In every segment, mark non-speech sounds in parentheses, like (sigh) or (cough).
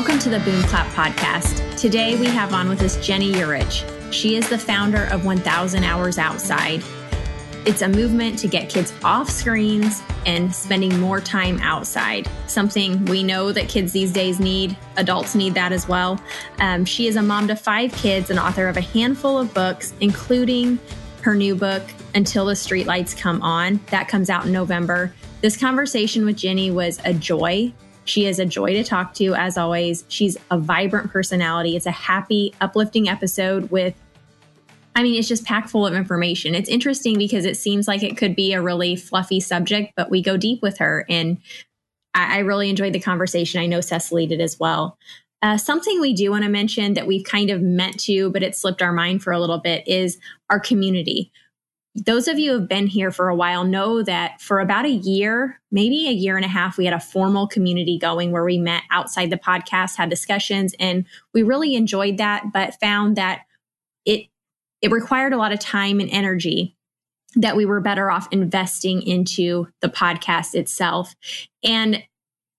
Welcome to the Boom Clap podcast. Today we have on with us Ginny Yurich. She is the founder of 1000 Hours Outside. It's a movement to get kids off screens and spending more time outside, something we know that kids these days need. Adults need that as well. Um, she is a mom to five kids and author of a handful of books, including her new book, Until the Streetlights Come On. That comes out in November. This conversation with Ginny was a joy she is a joy to talk to, as always. She's a vibrant personality. It's a happy, uplifting episode with, I mean, it's just packed full of information. It's interesting because it seems like it could be a really fluffy subject, but we go deep with her. And I, I really enjoyed the conversation. I know Cecily did as well. Uh, something we do want to mention that we've kind of meant to, but it slipped our mind for a little bit is our community those of you who have been here for a while know that for about a year, maybe a year and a half, we had a formal community going where we met outside the podcast, had discussions, and we really enjoyed that, but found that it it required a lot of time and energy that we were better off investing into the podcast itself. And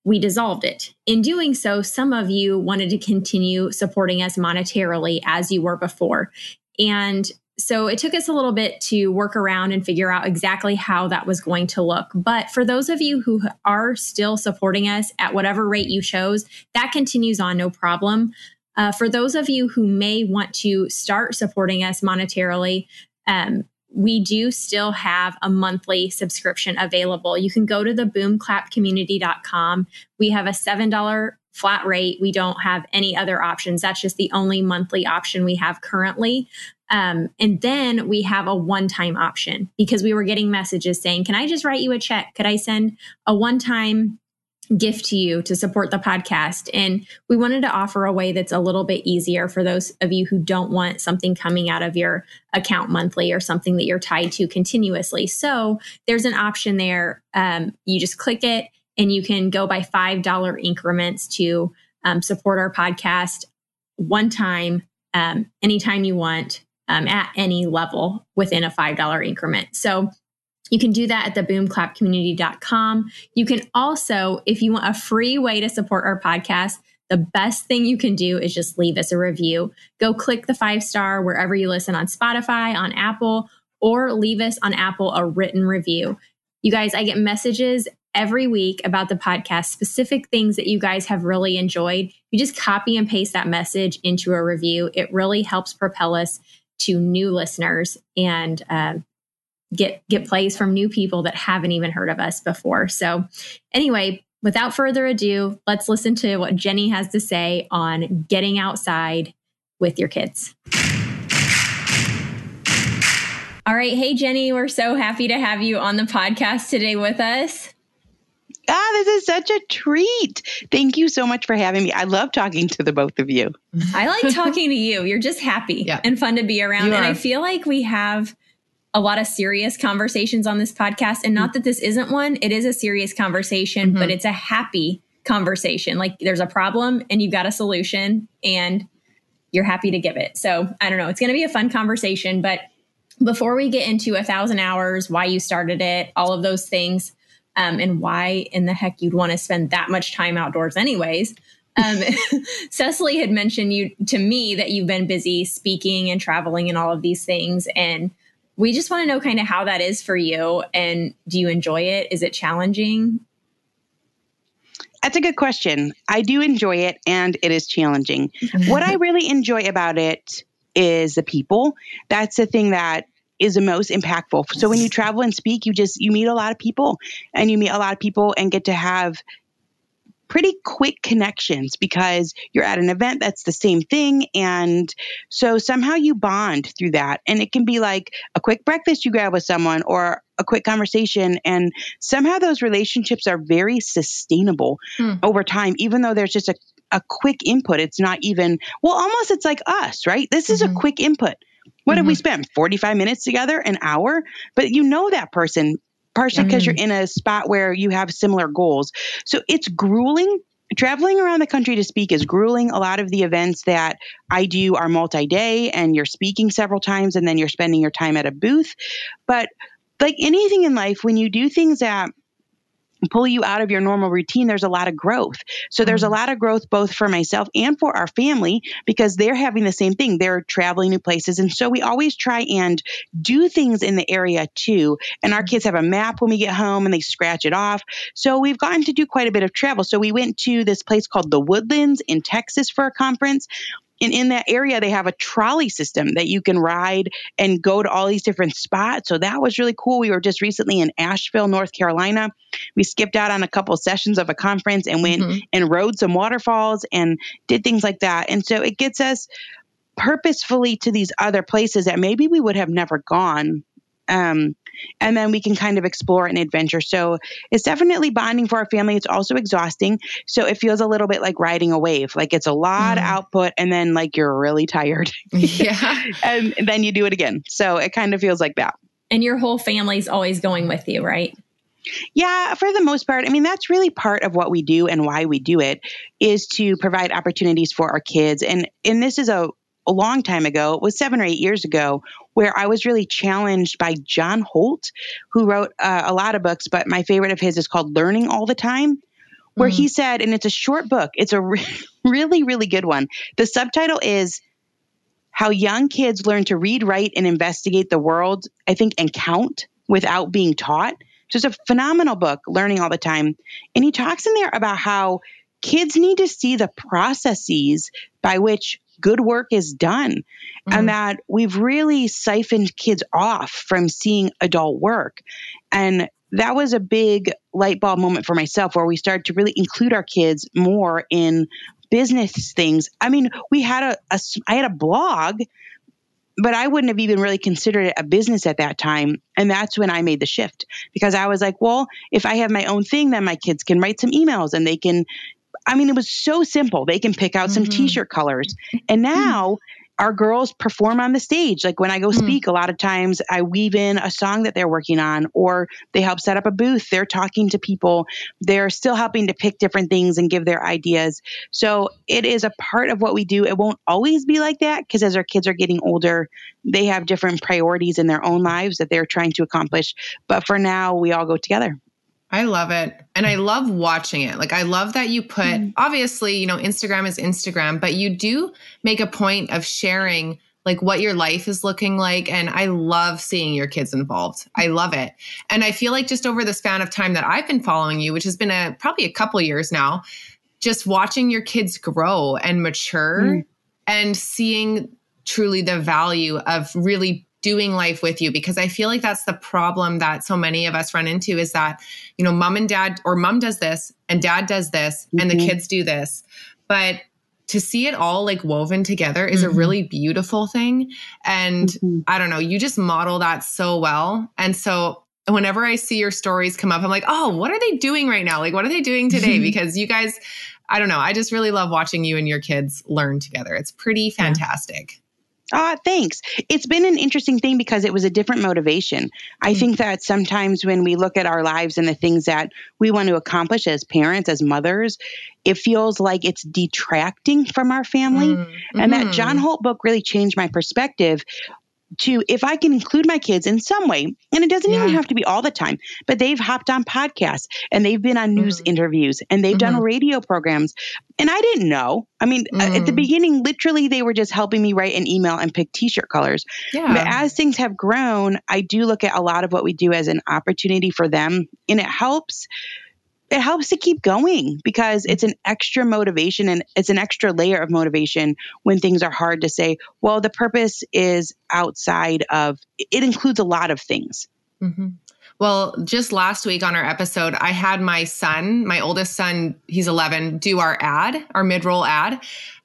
we dissolved it. In doing so, some of you wanted to continue supporting us monetarily as you were before. And so it took us a little bit to work around and figure out exactly how that was going to look. But for those of you who are still supporting us at whatever rate you chose, that continues on no problem. Uh, for those of you who may want to start supporting us monetarily, um, we do still have a monthly subscription available. You can go to the boomclapcommunity.com. We have a $7 flat rate. We don't have any other options. That's just the only monthly option we have currently. Um, and then we have a one time option because we were getting messages saying, Can I just write you a check? Could I send a one time gift to you to support the podcast? And we wanted to offer a way that's a little bit easier for those of you who don't want something coming out of your account monthly or something that you're tied to continuously. So there's an option there. Um, you just click it and you can go by $5 increments to um, support our podcast one time, um, anytime you want um, at any level within a $5 increment. So you can do that at the boomclapcommunity.com. You can also, if you want a free way to support our podcast, the best thing you can do is just leave us a review. Go click the five star wherever you listen on Spotify, on Apple, or leave us on Apple a written review. You guys, I get messages every week about the podcast, specific things that you guys have really enjoyed. You just copy and paste that message into a review. It really helps propel us to new listeners and uh, get get plays from new people that haven't even heard of us before. So, anyway, without further ado, let's listen to what Ginny has to say on getting outside with your kids. All right. Hey, Ginny, we're so happy to have you on the podcast today with us. Ah, this is such a treat. Thank you so much for having me. I love talking to the both of you. (laughs) I like talking to you. You're just happy yeah. and fun to be around. You and are. I feel like we have a lot of serious conversations on this podcast. And not that this isn't one, it is a serious conversation, mm-hmm. but it's a happy conversation. Like there's a problem and you've got a solution and you're happy to give it. So I don't know. It's going to be a fun conversation. But before we get into a thousand hours, why you started it, all of those things, um, and why in the heck you'd want to spend that much time outdoors anyways. Um, (laughs) Cecily had mentioned you to me that you've been busy speaking and traveling and all of these things. And we just want to know kind of how that is for you. And do you enjoy it? Is it challenging? That's a good question. I do enjoy it and it is challenging. what I (laughs) really enjoy about it is the people. That's the thing that is the most impactful. So when you travel and speak, you just you meet a lot of people and you meet a lot of people and get to have pretty quick connections because you're at an event that's the same thing. And so somehow you bond through that. And it can be like a quick breakfast you grab with someone or a quick conversation. And somehow those relationships are very sustainable hmm. over time even though there's just a, a quick input. It's not even well almost it's like us right? This is mm-hmm. a quick input what mm-hmm. we spend? 45 minutes together, an hour? But you know that person, partially because mm-hmm. you're in a spot where you have similar goals. So it's grueling. Traveling around the country to speak is grueling. A lot of the events that I do are multi day and you're speaking several times and then you're spending your time at a booth. But like anything in life, when you do things that pull you out of your normal routine, there's a lot of growth. So there's a Mm-hmm. lot of growth both for myself and for our family because they're having the same thing. They're traveling new places. And so we always try and do things in the area too. And our kids have a map when we get home and they scratch it off. So we've gotten to do quite a bit of travel. So we went to this place called the Woodlands in Texas for a conference. And in that area, they have a trolley system that you can ride and go to all these different spots. So that was really cool. We were just recently in Asheville, North Carolina. We skipped out on a couple sessions of a conference and went Mhm. and rode some waterfalls and did things like that. And so it gets us purposefully to these other places that maybe we would have never gone. Um, and then we can kind of explore an adventure. So it's definitely bonding for our family. It's also exhausting. So it feels a little bit like riding a wave. Like it's a lot of Mm. output and then like you're really tired (laughs) yeah. (laughs) and then you do it again. So it kind of feels like that. And your whole family's always going with you, right? Yeah, for the most part. I mean, that's really part of what we do and why we do it is to provide opportunities for our kids. And and this is a, a long time ago. It was seven or eight years ago where I was really challenged by John Holt, who wrote uh, a lot of books, but my favorite of his is called Learning All the Time. Where he said, and it's a short book, it's a re- (laughs) really, really good one. The subtitle is How Young Kids Learn to Read, Write, and Investigate the World, I think, and Count without being taught. Just a phenomenal book, learning all the time. And he talks in there about how kids need to see the processes by which good work is done Mhm. and that we've really siphoned kids off from seeing adult work. And that was a big light bulb moment for myself where we started to really include our kids more in business things. I mean, we had a, a I had a blog but I wouldn't have even really considered it a business at that time. And that's when I made the shift because I was like, well, if I have my own thing, then my kids can write some emails and they can. I mean, it was so simple. They can pick out some Mhm. t shirt colors. And now our girls perform on the stage. Like when I go Mm. speak, a lot of times I weave in a song that they're working on, or they help set up a booth. They're talking to people. They're still helping to pick different things and give their ideas. So it is a part of what we do. It won't always be like that because as our kids are getting older, they have different priorities in their own lives that they're trying to accomplish. But for now, we all go together. I love it. And I love watching it. Like, I love that you put, obviously, you know, Instagram is Instagram, but you do make a point of sharing like what your life is looking like. And I love seeing your kids involved. I love it. And I feel like just over the span of time that I've been following you, which has been a probably a couple years now, just watching your kids grow and mature Mm. and seeing truly the value of really doing life with you because I feel like that's the problem that so many of us run into is that, you know, mom and dad or mom does this and dad does this and the Mhm. kids do this. But to see it all like woven together is Mhm. a really beautiful thing. And Mhm. I don't know, you just model that so well. And so whenever I see your stories come up, I'm like, oh, what are they doing right now? Like, what are they doing today? (laughs) because you guys, I don't know, I just really love watching you and your kids learn together. It's pretty fantastic. Ah, thanks. It's been an interesting thing because it was a different motivation. I Mm. think that sometimes when we look at our lives and the things that we want to accomplish as parents, as mothers, it feels like it's detracting from our family. Mm, And that John Holt book really changed my perspective to if I can include my kids in some way, and it doesn't even have to be all the time, but they've hopped on podcasts and they've been on news Mhm. interviews and they've done Mhm. radio programs. And I didn't know. I mean, uh, at the Mm. beginning, literally, they were just helping me write an email and pick t shirt colors. Yeah. But as things have grown, I do look at a lot of what we do as an opportunity for them, and it helps. It helps to keep going because it's an extra motivation and it's an extra layer of motivation when things are hard to say, well, the purpose is outside of it includes a lot of things. hmm Well, just last week on our episode, I had my son, my oldest son, he's 11, do our ad, our mid roll ad.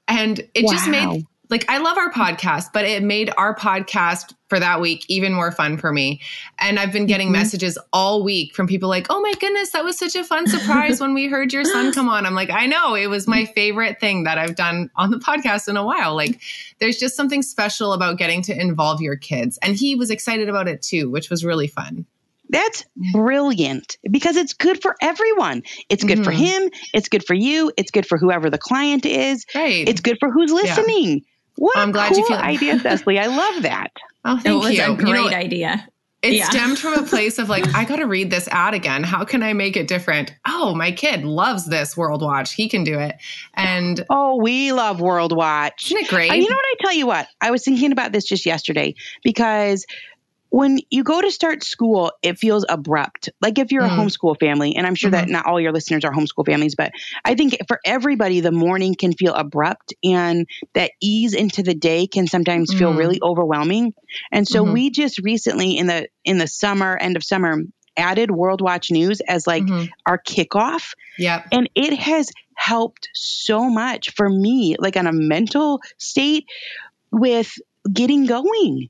And it just made, like, I love our podcast, but it made our podcast for that week even more fun for me. And I've been getting Mhm. messages all week from people like, oh my goodness, that was such a fun surprise when we heard your son come on. I'm like, I know, it was my favorite thing that I've done on the podcast in a while. Like, there's just something special about getting to involve your kids. And he was excited about it too, which was really fun. That's brilliant because it's good for everyone. It's good for Mhm. him, it's good for you, it's good for whoever the client is, Right. it's good for who's listening. What I'm a glad cool you feel- idea, Cecily. I love that. Oh, It thank was you. a You great know, idea. it Yeah. stemmed from a (laughs) place of like, I got to read this ad again. How can I make it different? Oh, my kid loves this World Watch. He can do it. And Oh, we love World Watch. isn't it great? And you know what I tell you what? I was thinking about this just yesterday because when you go to start school, it feels abrupt. Like if you're a Mm. homeschool family, and I'm sure that not all your listeners are homeschool families, but I think for everybody, the morning can feel abrupt and that ease into the day can sometimes feel Mm. really overwhelming. And so Mhm. we just recently in the in the summer, end of summer, added World Watch News as like Mhm. our kickoff. Yeah. And it has helped so much for me, like on a mental state with getting going.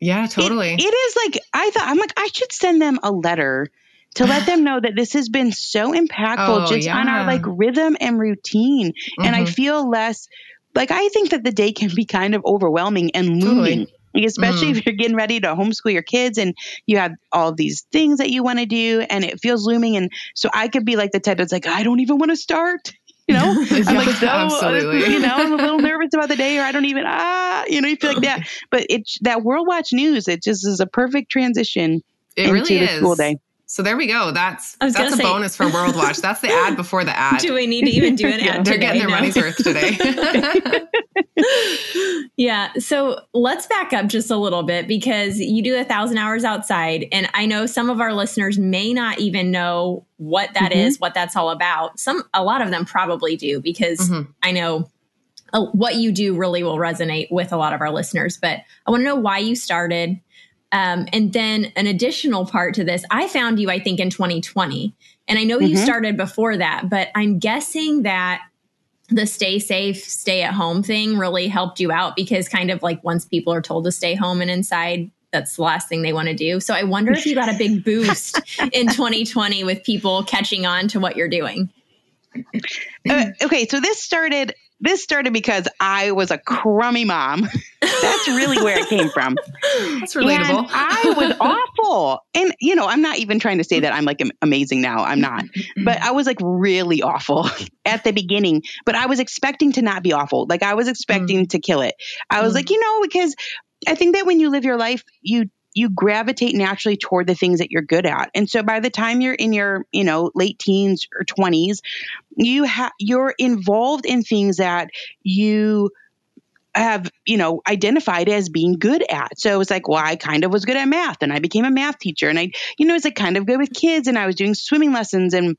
Yeah, It- totally. it is like, I thought, I'm like, I should send them a letter to let them know that this has been so impactful Oh, just on our like rhythm and routine. And I Mhm. feel less like I think that the day can be kind of overwhelming and Totally. looming. Like, Especially Mm. if you're getting ready to homeschool your kids and you have all these things that you want to do and it feels looming. And so I could be like the type that's like, I don't even want to start. You know, (laughs) I'm like, so, absolutely. you know, I'm a little (laughs) nervous about the day, or I don't even, ah, you know, you feel like that. But it's that World Watch News, it just is a perfect transition it into really the is. school day. So there we go. That's that's a say- bonus for World Watch. That's the ad before the ad. Do we need to even do an (laughs) ad They're getting their No. money's worth today. (laughs) yeah. So let's back up just a little bit because you do a thousand hours outside. And I know some of our listeners may not even know what that is, Mhm. what that's all about. Some, a lot of them probably do because Mhm. I know uh, what you do really will resonate with a lot of our listeners. But I want to know why you started. Um, and then an additional part to this, I found you, I think, in 2020. And I know you Mhm. started before that, but I'm guessing that the stay safe, stay at home thing really helped you out because kind of like once people are told to stay home and inside, that's the last thing they want to do. So I wonder if you got a big (laughs) boost in 2020 with people catching on to what you're doing. Uh, okay, so this started. This started because I was a crummy mom. (laughs) That's really where it came from. That's relatable. And I was (laughs) awful. And, you know, I'm not even trying to say that I'm like amazing now. I'm not. But I was like really awful (laughs) at the beginning. But I was expecting to not be awful. Like I was expecting to kill it. I was Mm. like, you know, because I think that when you live your life, you you gravitate naturally toward the things that you're good at. And so by the time you're in your, you know, late teens or 20s, you have you're involved in things that you have, you know, identified as being good at. So it was like, well, I kind of was good at math and I became a math teacher and I, you know, was like kind of good with kids and I was doing swimming lessons and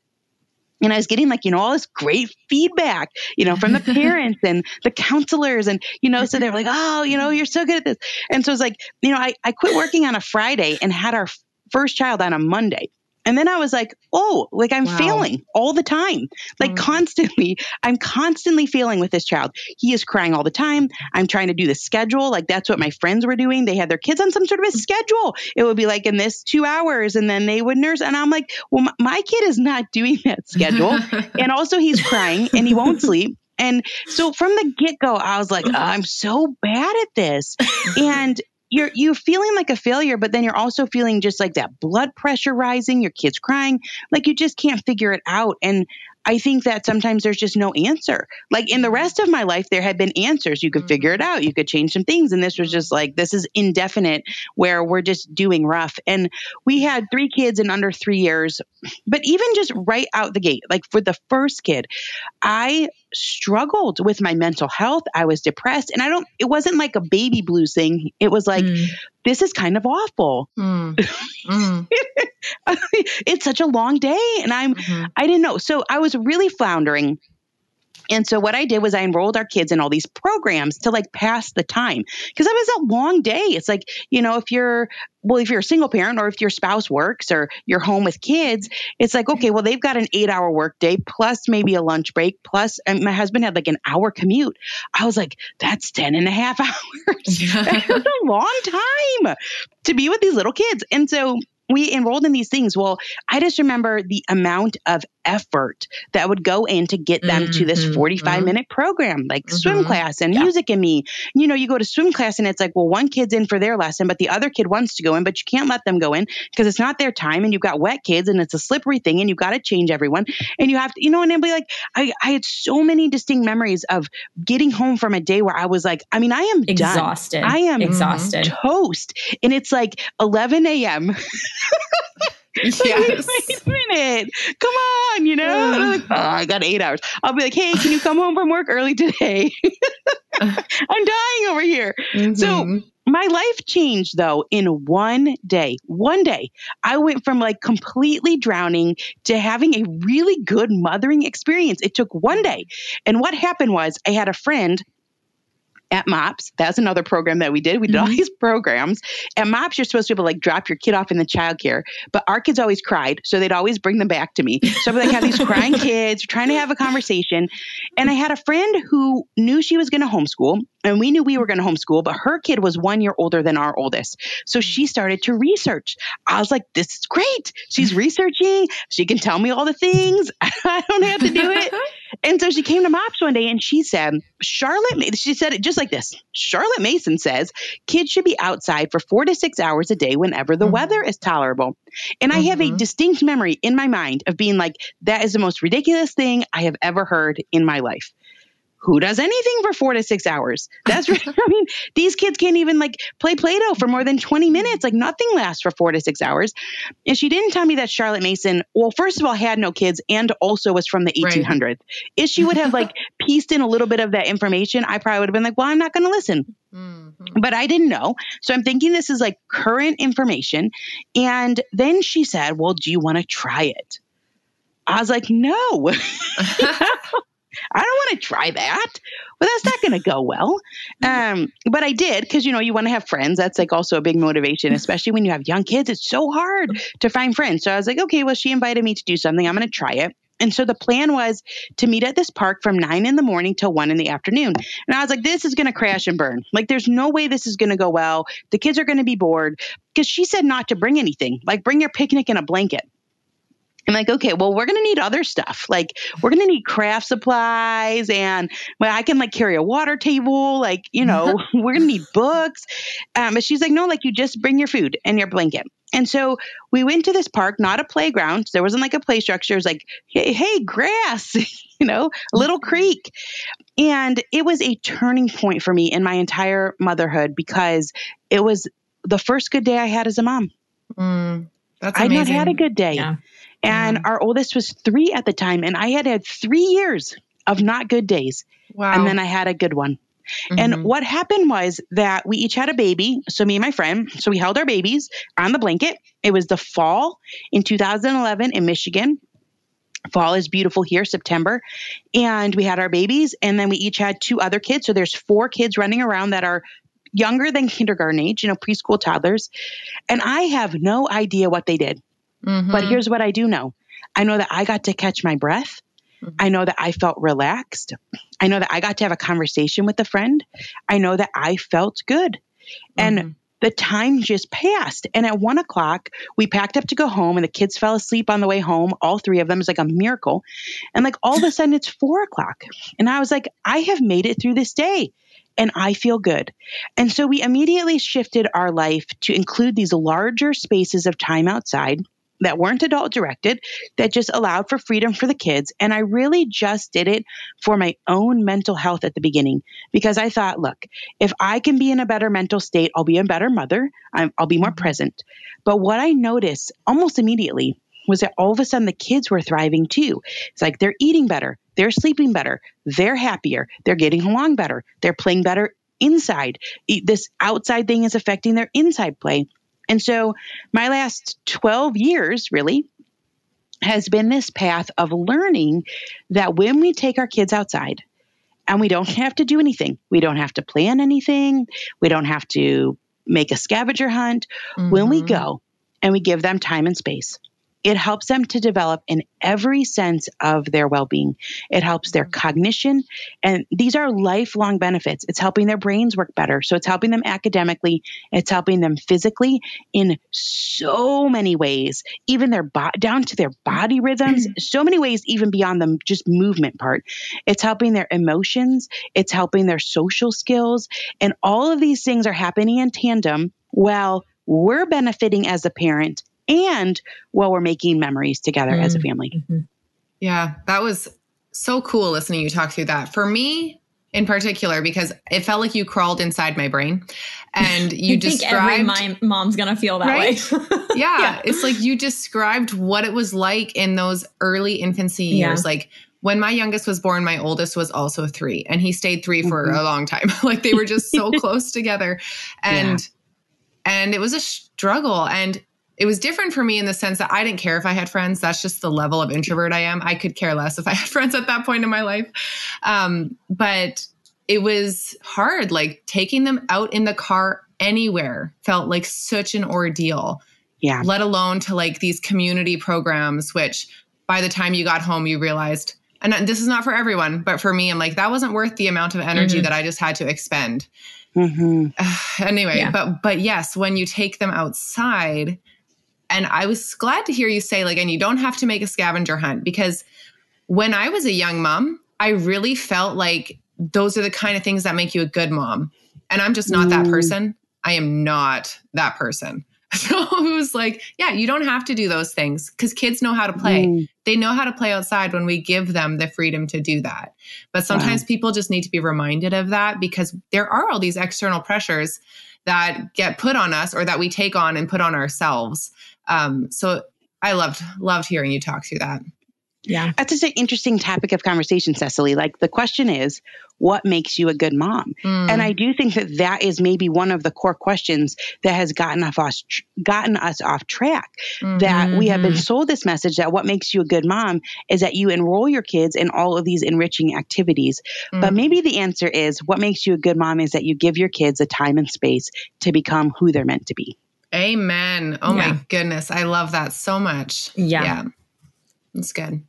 and I was getting like, you know, all this great feedback, you know, from the (laughs) parents and the counselors. And, you know, so they were like, oh, you know, you're so good at this. And so it's like, you know, I, I quit working on a Friday and had our first child on a Monday. And then I was like, oh, like I'm Wow. failing all the time, like Mm. constantly. (laughs) I'm constantly failing with this child. He is crying all the time. I'm trying to do the schedule. Like that's what my friends were doing. They had their kids on some sort of a schedule. It would be like in this two hours and then they would nurse. And I'm like, well, my, my kid is not (laughs) doing that schedule. (laughs) and also he's crying and he won't sleep. And so from the get go, I was like, I'm so bad at this. And you're you're feeling like a failure, but then you're also feeling just like that blood pressure rising, your kid's crying, like you just can't figure it out. And I think that sometimes there's just no answer. Like in the rest of my life, there had been answers. You could mm-hmm. figure it out. You could change some things. And this was just like, this is indefinite where we're just doing rough. And we had three kids in under three years. But even just right out the gate, like for the first kid, I struggled with my mental health. I was depressed. And I don't, it wasn't like a baby blues thing. It was like, Mm. this is kind of awful. Mm. (laughs) Mm. (laughs) it's such a long day. And I'm, Mhm. I didn't know. So I was really floundering. And so what I did was I enrolled our kids in all these programs to like pass the time because it was a long day. It's like, you know, if you're, well, if you're a single parent or if your spouse works or you're home with kids, it's like, okay, well, they've got an eight hour workday plus maybe a lunch break plus, and my husband had like an hour commute. I was like, that's 10 and a half (laughs) hours. That's a long time to be with these little kids. And so we enrolled in these things. Well, I just remember the amount of effort that would go in to get them mm-hmm, to this mm-hmm, 45 mm-hmm. minute program like mm-hmm. swim class and yeah. music and me you know you go to swim class and it's like well one kid's in for their lesson but the other kid wants to go in but you can't let them go in because it's not their time and you've got wet kids and it's a slippery thing and you've got to change everyone and you have to you know and it'd be like I, I had so many distinct memories of getting home from a day where i was like i mean i am exhausted done. i am exhausted toast and it's like 11 a.m (laughs) (laughs) Yes. wait, a minute. Come on, you know? Like, oh, I got eight hours. I'll be like, hey, can you come home from work early today? (laughs) I'm dying over here. Mm-hmm. So my life changed though in one day. One day, I went from like completely drowning to having a really good mothering experience. It took one day. And what happened was I had a friend at MOPS. That's another program that we did. We did mm-hmm. all these programs. At MOPS, you're supposed to be able to like drop your kid off in the childcare, but our kids always cried, so they'd always bring them back to me. So I would like have these crying (laughs) kids trying to have a conversation, and I had a friend who knew she was going to homeschool, and we knew we were going to homeschool, but her kid was one year older than our oldest. So she started to research. I was like, this is great. She's (laughs) researching. She can tell me all the things. (laughs) I don't have to do it. And so she came to MOPS one day and she said, Charlotte, she said it just like this Charlotte Mason says kids should be outside for four to six hours a day whenever the mm-hmm. weather is tolerable. And mm-hmm. I have a mm-hmm. distinct memory in my mind of being like, that is the most ridiculous thing I have ever heard in my life who does anything for four to six hours? That's right. (laughs) I mean, these kids can't even like play Play Doh for more than 20 minutes. Like nothing lasts for four to six hours. And she didn't tell me that Charlotte Mason, well, first of all, had no kids and also was from the 1800s. Right. If she would have like (laughs) pieced in a little bit of that information, I probably would have been like, well, I'm not going to listen. Mm-hmm. But I didn't know. So I'm thinking this is like current information. And then she said, well, do you want to try it? I was like, no. (laughs) I don't want to try that. Well, that's not going to go well. (laughs) Um, but I did because, you know, you want to have friends. That's like also a big motivation, especially when you have young kids. It's so hard to find friends. So I was like, okay, well, she invited me to do something. I'm going to try it. And so the plan was to meet at this park from nine in the morning till one in the afternoon. And I was like, this is going to crash and burn. Like, there's no way this is going to go well. The kids are going to be bored because she said not to bring anything, like, bring your picnic and a blanket. I'm like, okay, well, we're going to need other stuff. Like, we're going to need craft supplies and well, I can like carry a water table. Like, you know, (laughs) (laughs) we're going to need books. Um, but she's like, no, like you just bring your food and your blanket. And so we went to this park, not a playground. There wasn't like a play structure. It was like, hey, hey grass, (laughs) you know, a little creek. And it was a turning point for me in my entire motherhood because it was the first good day I had as a mom. Mm, that's amazing. I'd not had a good day. Yeah. And mm. our oldest was three at the time. And I had had three years of not good days. Wow. And then I had a good one. Mm-hmm. And what happened was that we each had a baby. So, me and my friend, so we held our babies on the blanket. It was the fall in 2011 in Michigan. Fall is beautiful here, September. And we had our babies, and then we each had two other kids. So, there's four kids running around that are younger than kindergarten age, you know, preschool toddlers. And I have no idea what they did. Mm-hmm. But here's what I do know I know that I got to catch my breath. Mm-hmm. I know that I felt relaxed. I know that I got to have a conversation with a friend. I know that I felt good. And mm-hmm. the time just passed. And at one o'clock, we packed up to go home, and the kids fell asleep on the way home. All three of them. Was like a miracle. And like all of a (laughs) sudden, it's four o'clock. And I was like, I have made it through this day and I feel good. And so we immediately shifted our life to include these larger spaces of time outside that weren't adult directed, that just allowed for freedom for the kids. And I really just did it for my own mental health at the beginning because I thought, look, if I can be in a better mental state, I'll be a better mother, i will be more mm-hmm. present. But what I noticed almost immediately was that all of a sudden the kids were thriving too. It's like they're eating better, they're sleeping better, they're happier, they're getting along better, they're playing better inside. This outside thing is affecting their inside play. And so my last 12 years really has been this path of learning that when we take our kids outside and we don't have to do anything, we don't have to plan anything, we don't have to make a scavenger hunt. Mm-hmm. When we mm-hmm. go and we give them time and space, it helps them to develop in every sense of their well being. It helps their mm-hmm. cognition. And these are lifelong benefits. It's helping their brains work better. So it's helping them academically, it's helping them physically in so many ways, even their bo- down to their mm-hmm. body rhythms, (clears throat) so many ways, even beyond the just movement part. It's helping their emotions, it's helping their social skills. And all of these things are happening in tandem. Well, we're benefiting as a parent and while we're making memories together mm-hmm. as a mm-hmm. family. Mm-hmm. Yeah, that was so cool listening you talk through that. For me, in particular, because it felt like you crawled inside my brain and (laughs) you described. every mom's gonna feel that right? way. (laughs) yeah, yeah, it's like you described what it was like in those early infancy years, yeah. like when my youngest was born, my oldest was also three, and he stayed 3 for mm-hmm. a long time. (laughs) like they were just so close together, and yeah. and it was a struggle. And it was different for me in the sense that I didn't care if I had friends. That's just the level of introvert I am. I could care less if I had (laughs) friends at that point in my life. Um, but it was hard. Like taking them out in the car anywhere felt like such an ordeal. Yeah. Let alone to like these community programs, which by the time you got home, you realized, and this is not for everyone, but for me, I'm like, that wasn't worth the amount of energy mm-hmm. that I just had to expend. Mm-hmm. (sighs) anyway, yeah. but but yes, when you take them outside, and I was glad to hear you say, like, and you don't have to make a scavenger hunt because when I was a young mom, I really felt like those are the kind of things that make you a good mom. And I'm just not mm. that person. I am not that person. (laughs) So it was like, yeah, you don't have to do those things because kids know how to play. Mm. They know how to play outside when we give them the freedom to do that. But sometimes wow. people just need to be reminded of that because there are all these external pressures that get put on us or that we take on and put on ourselves. Um, so I loved loved hearing you talk through that. Yeah. That's just an interesting topic of conversation, Cecily. Like the question is, what makes you a good mom? Mm. And I do think that that is maybe one of the core questions that has gotten us gotten us off track. Mm-hmm. That we have been mm-hmm. sold this message that what makes you a good mom is that you enroll your kids in all of these enriching activities. Mm. But maybe the answer is what makes you a good mom is that you give your kids a time and space to become who they're meant to be. Amen. Oh yeah. my goodness. I love that so much. Yeah. Yeah. It's good.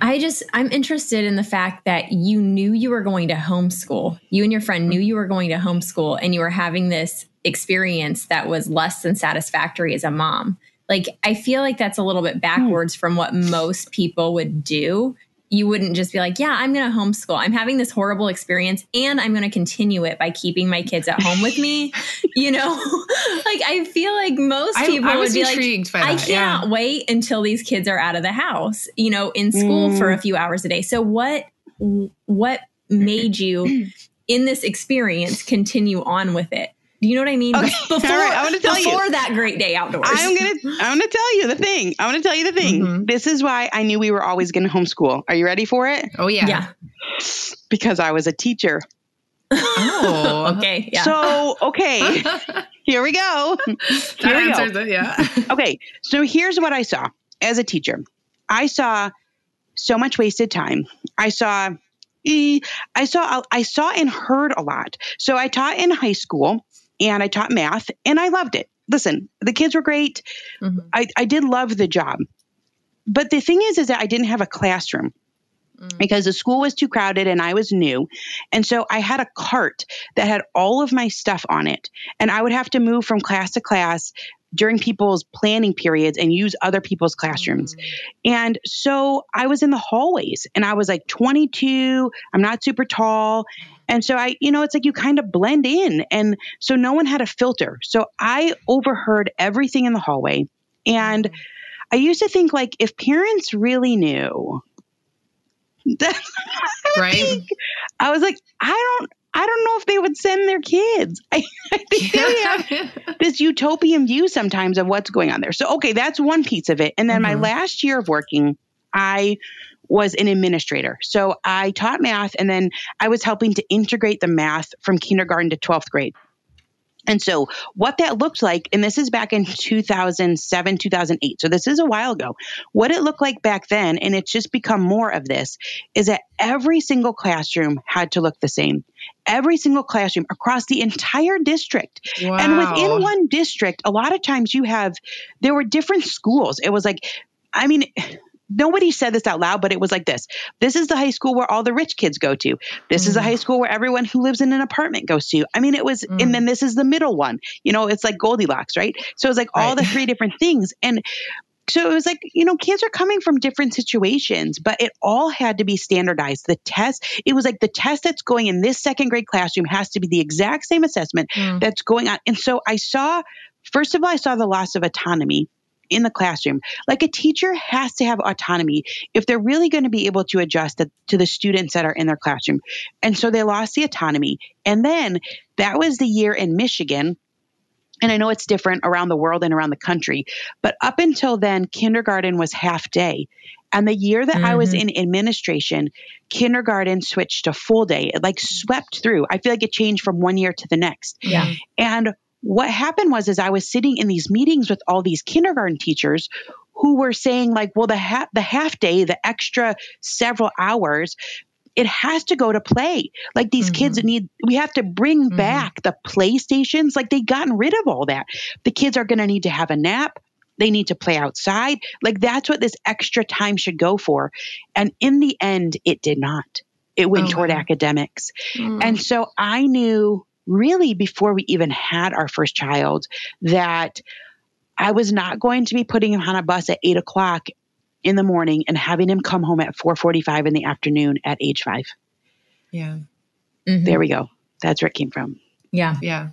I just, I'm interested in the fact that you knew you were going to homeschool. You and your friend knew you were going to homeschool and you were having this experience that was less than satisfactory as a mom. Like, I feel like that's a little bit hmm. backwards from what most people would do you wouldn't just be like, yeah, I'm going to homeschool. I'm having this horrible experience and I'm going to continue it by keeping my kids at home with me. (laughs) you know, (laughs) like I feel like most people I, I would be like, I can't yeah. wait until these kids are out of the house, you know, in school mm. for a few hours a day. So what, what made you (clears throat) in this experience continue on with it? Do you know what I mean? Okay. (laughs) Before, right, I want to tell before you. that great day outdoors. I'm gonna I'm gonna tell you the thing. I want to tell you the thing. Mm-hmm. This is why I knew we were always gonna homeschool. Are you ready for it? Oh yeah. Yeah. (sniffs) Because I was a teacher. Oh, (laughs) okay. Yeah. So okay. (laughs) Here we go. Here we go. It, yeah. okay. So here's what I saw as a teacher. I saw so much wasted time. I saw I saw I saw and heard a lot. So I taught in high school and I taught math and I loved it. Listen, the kids were great. Mm-hmm. I, I did love the job. But the thing is, is that I didn't have a classroom mm. because the school was too crowded and I was new. And so I had a cart that had all of my stuff on it. And I would have to move from class to class during people's planning periods and use other people's classrooms. Mm. And so I was in the hallways and I was like 22, I'm not super tall. And so I, you know, it's like you kind of blend in. And so no one had a filter. So I overheard everything in the hallway. And. I used to think like if parents really knew (laughs) right. I was like, I don't I don't know if they would send their kids. I, (laughs) I think they have this utopian view sometimes of what's going on there. So, okay, that's one piece of it. And then mm-hmm. my last year of working, I was an administrator. So I taught math and then I was helping to integrate the math from kindergarten to 12th grade. And so, what that looked like, and this is back in 2007, 2008. So, this is a while ago. What it looked like back then, and it's just become more of this, is that every single classroom had to look the same. Every single classroom across the entire district. Wow. And within one district, a lot of times you have, there were different schools. It was like, I mean, nobody said this out loud, but it was like this. This is the high school where all the rich kids go to. This Mm. is a high school where everyone who lives in an apartment goes to. I mean, it was, Mm. and then this is the middle one. You know, it's like Goldilocks, right? So it was like all the three (laughs) different things. And so it was like, you know, kids are coming from different situations, but it all had to be standardized. The test, it was like the test that's going in this second grade classroom has to be the exact same assessment Mm. that's going on. And so I saw, first of all, I saw the loss of autonomy in the classroom. Like a teacher has to have autonomy if they're really going to be able to adjust to, to the students that are in their classroom. And so they lost the autonomy. And then that was the year in Michigan. And I know it's different around the world and around the country, but up until then, kindergarten was half day. And the year that I was mm-hmm. in administration, kindergarten switched to full day. It like swept through. I feel like it changed from one year to the next. Yeah. And what happened was, is I was sitting in these meetings with all these kindergarten teachers who were saying, like, well, the ha- the half day, the extra several hours, it has to go to play. Like these kids need, we have to bring Mhm. back the playstations. Like they've gotten rid of all that. The kids are going to need to have a nap. They need to play outside. Like that's what this extra time should go for. And in the end, it did not. It went Oh, toward academics. Mm. And so I knew really before we even had our first child that I was not going to be putting him on a bus at eight o'clock in the morning and having him come home at 445 in the afternoon at age five. yeah. Mhm. There we go. That's where it came from. Yeah. Yeah.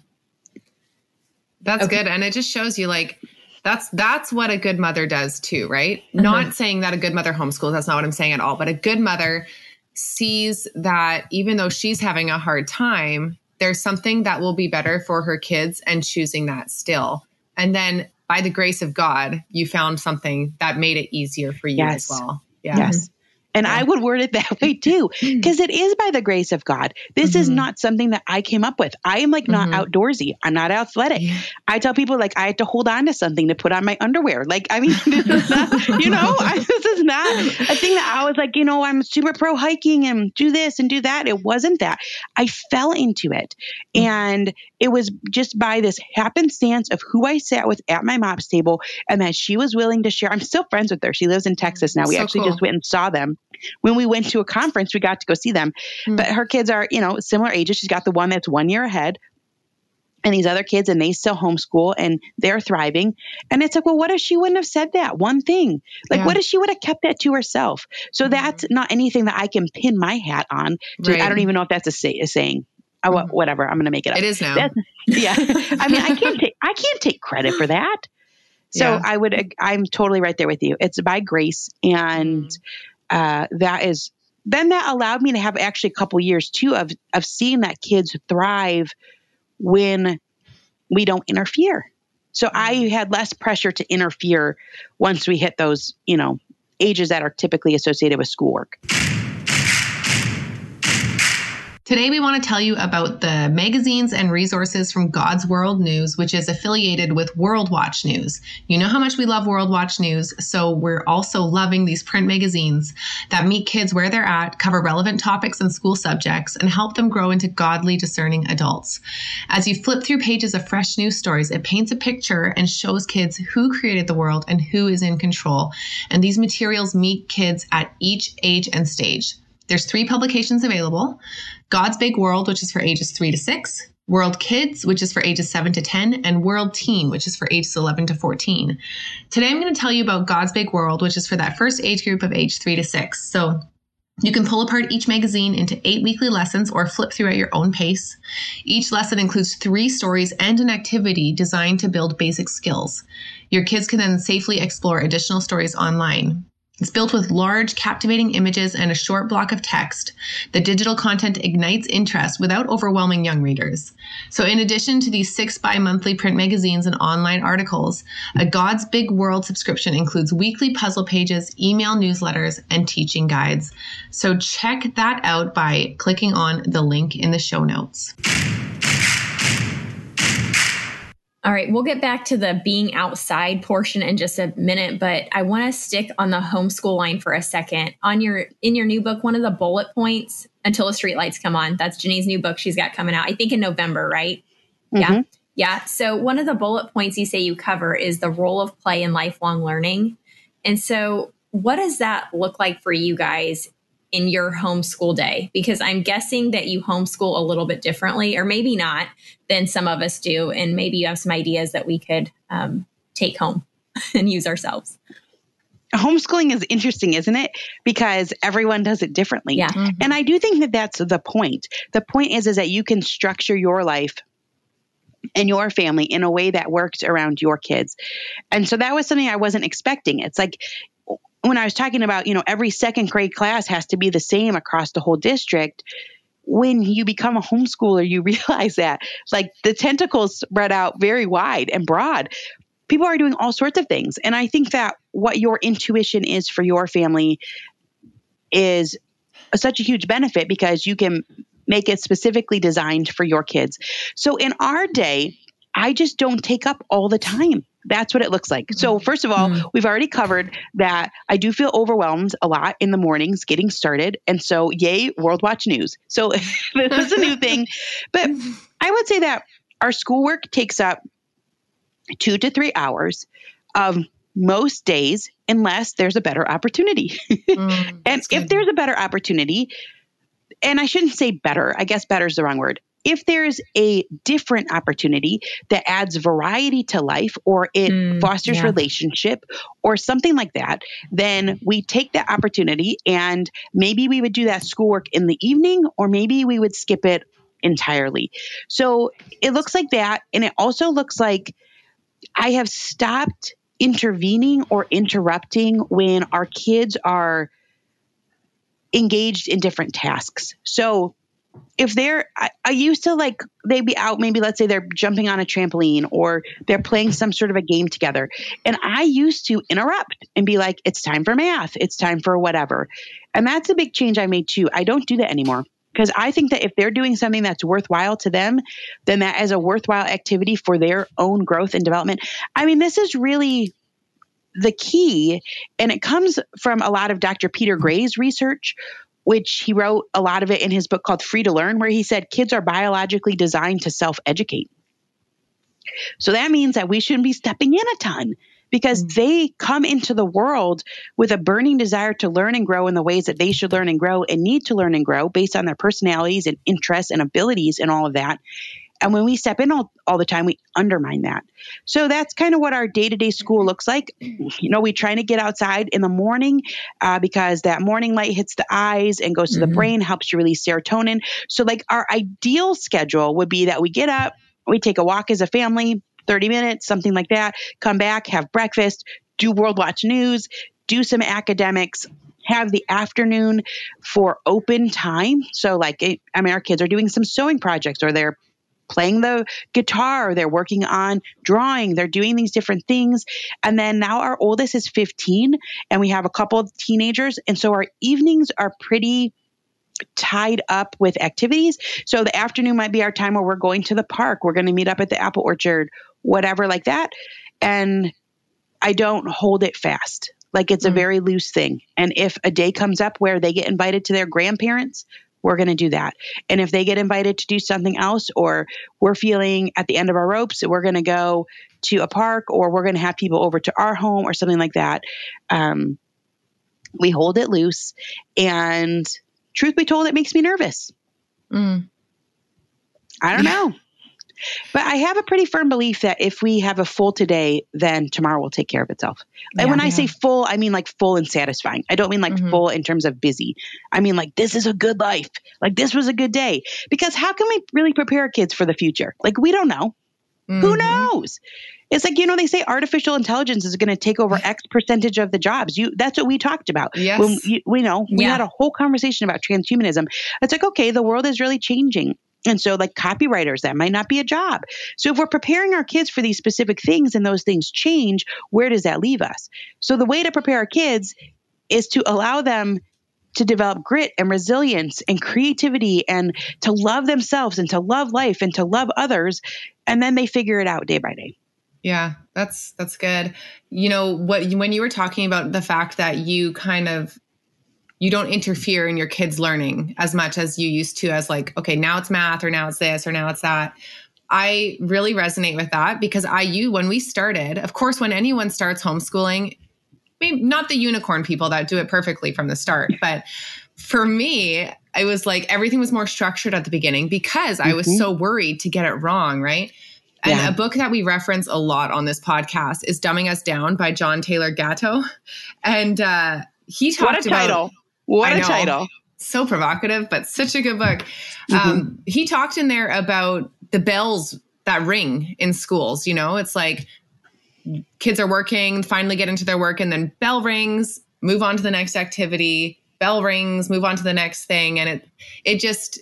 That's Okay. good. And it just shows you like that's that's what a good mother does too, right? Not saying that a good mother homeschools, that's not what I'm saying at all, but a good mother sees that even though she's having a hard time, there's something that will be better for her kids and choosing that still. And then by the grace of God, you found something that made it easier for you Yes. as well. Yeah. Yes. And Yeah. I would word it that way (laughs) too, because it is by the grace of God. This is Mhm. not something that I came up with. I am like not Mhm. outdoorsy. I'm not athletic. Yeah. I tell people like I had to hold on to something to put on my underwear. Like, I mean, (laughs) this is not, you know, (laughs) I, this is not a thing that I was like, you know, I'm super pro hiking and do this and do that. It wasn't that. I fell into it. And it was just by this happenstance of who I sat with at my MOPS table and that she was willing to share. I'm still friends with her. She lives in Texas now. We So actually cool. just went and saw them. When we went to a conference, we got to go see them. Mm. But her kids are, you know, similar ages. She's got the one that's one year ahead and these other kids and they still homeschool and they're thriving. And it's like, well, what if she wouldn't have said that one thing? Like, Yeah. what if she would have kept that to herself? So that's not anything that I can pin my hat on. To, I don't even know if that's a, say, a saying. I, Mhm. whatever. I'm going to make it up. It is now. That's- yeah. (laughs) I mean, I can't take I can't take credit for that. So Yeah. I would I'm totally right there with you. It's by grace and Mm. Uh that is then that allowed me to have actually a couple years too of of seeing that kids thrive when we don't interfere. So I had less pressure to interfere once we hit those, you know, ages that are typically associated with schoolwork. Today, we want to tell you about the magazines and resources from God's World News, which is affiliated with World Watch News. You know how much we love World Watch News, so we're also loving these print magazines that meet kids where they're at, cover relevant topics and school subjects, and help them grow into godly, discerning adults. As you flip through pages of fresh news stories, it paints a picture and shows kids who created the world and who is in control. And these materials meet kids at each age and stage. There's three publications available. God's Big World, which is for ages 3 to 6, World Kids, which is for ages 7 to 10, and World Teen, which is for ages 11 to 14. Today I'm going to tell you about God's Big World, which is for that first age group of age 3 to 6. So you can pull apart each magazine into eight weekly lessons or flip through at your own pace. Each lesson includes three stories and an activity designed to build basic skills. Your kids can then safely explore additional stories online. It's built with large, captivating images and a short block of text. The digital content ignites interest without overwhelming young readers. So, in addition to these six bi monthly print magazines and online articles, a God's Big World subscription includes weekly puzzle pages, email newsletters, and teaching guides. So, check that out by clicking on the link in the show notes. All right, we'll get back to the being outside portion in just a minute, but I want to stick on the homeschool line for a second. On your in your new book, one of the bullet points until the streetlights come on. That's Janine's new book she's got coming out. I think in November, right? Mm-hmm. Yeah. Yeah. So one of the bullet points you say you cover is the role of play in lifelong learning. And so what does that look like for you guys in your homeschool day? Because I'm guessing that you homeschool a little bit differently, or maybe not, than some of us do. And maybe you have some ideas that we could um, take home (laughs) and use ourselves. Homeschooling is interesting, isn't it? Because everyone does it differently. Yeah. Mm-hmm. And I do think that that's the point. The point is, is that you can structure your life and your family in a way that works around your kids. And so that was something I wasn't expecting. It's like when I was talking about, you know, every second grade class has to be the same across the whole district. When you become a homeschooler, you (laughs) realize that like the tentacles spread out very wide and broad. People are doing all sorts of things. And I think that what your intuition is for your family is such a huge benefit because you can make it specifically designed for your kids. So in our day, I just don't take up all the time. That's what it looks like. So, mm-hmm. first of all, mm-hmm. we've already covered that I do feel overwhelmed a lot in the mornings getting started. And so, yay, World Watch News. So, (laughs) this is a new (laughs) thing. But I would say that our schoolwork takes up two to three hours of most days, unless there's a better opportunity. (laughs) Mm, and if there's a better opportunity, and I shouldn't say better, I guess better is the wrong word if there's a different opportunity that adds variety to life or it mm, fosters yeah. relationship or something like that, then we take that opportunity and maybe we would do that schoolwork in the evening or maybe we would skip it entirely. So it looks like that. And it also looks like I have stopped intervening or interrupting when our kids are engaged in different tasks. So if they're I, I, used to like they'd be out maybe let's say they're jumping on a trampoline or they're playing some sort of a game together. And i used to interrupt and be like it's time for math. It's time for whatever. And that's a big change i made too. I don't do that anymore. Because i think that if they're doing something that's worthwhile to them then that is a worthwhile activity for their own growth and development. I mean this is really the key and it comes from a lot of dr peter gray's research which he wrote a lot of it in his book called Free to Learn, where he said kids are biologically designed to self educate. So that means that we shouldn't be stepping in a ton because mm. they come into the world with a burning desire to learn and grow in the ways that they should learn and grow and need to learn and grow based on their personalities and interests and abilities and all of that. And when we step in all, all the time, we undermine that. So that's kind of what our day to day school looks like. You know, we try to get outside in the morning uh, because that morning light hits the eyes and goes to mm-hmm. the brain, helps you release serotonin. So, like, our ideal schedule would be that we get up, we take a walk as a family, 30 minutes, something like that, come back, have breakfast, do World Watch News, do some academics, have the afternoon for open time. So, like, it, I mean, our kids are doing some sewing projects or they're playing the guitar, they're working on drawing, they're doing these different things. And then now our oldest is 15 and we have a couple of teenagers. And so our evenings are pretty tied up with activities. So the afternoon might be our time where we're going to the park, we're going to meet up at the apple orchard, whatever like that. And I don't hold it fast. Like it's mm-hmm. a very loose thing. And if a day comes up where they get invited to their grandparents, we're going to do that. And if they get invited to do something else, or we're feeling at the end of our ropes, we're going to go to a park, or we're going to have people over to our home, or something like that. Um, we hold it loose. And truth be told, it makes me nervous. Mm. I don't know. But I have a pretty firm belief that if we have a full today, then tomorrow will take care of itself. Yeah, and when yeah. I say full, I mean like full and satisfying. I don't mean like mm-hmm. full in terms of busy. I mean like this is a good life. Like this was a good day. Because how can we really prepare kids for the future? Like we don't know. Mm-hmm. Who knows? It's like you know they say artificial intelligence is going to take over X percentage of the jobs. You that's what we talked about. Yes, when you, we know we yeah. had a whole conversation about transhumanism. It's like okay, the world is really changing, and so, like copywriters, that might not be a job. So, if we're preparing our kids for these specific things and those things change, where does that leave us? So, the way to prepare our kids is to allow them to develop grit and resilience and creativity and to love themselves and to love life and to love others. And then they figure it out day by day. Yeah, that's that's good. You know what when you were talking about the fact that you kind of you don't interfere in your kids learning as much as you used to as like okay, now it's math or now it's this or now it's that. I really resonate with that because I you when we started, of course when anyone starts homeschooling, maybe not the unicorn people that do it perfectly from the start, but for me, it was like everything was more structured at the beginning because mm-hmm. I was mm-hmm. so worried to get it wrong, right? And yeah. a book that we reference a lot on this podcast is Dumbing Us Down by John Taylor Gatto. And uh, he talked what a title. What a title. So provocative, but such a good book. Mm-hmm. Um, he talked in there about the bells that ring in schools. You know, it's like kids are working, finally get into their work, and then bell rings, move on to the next activity. Bell rings, move on to the next thing, and it it just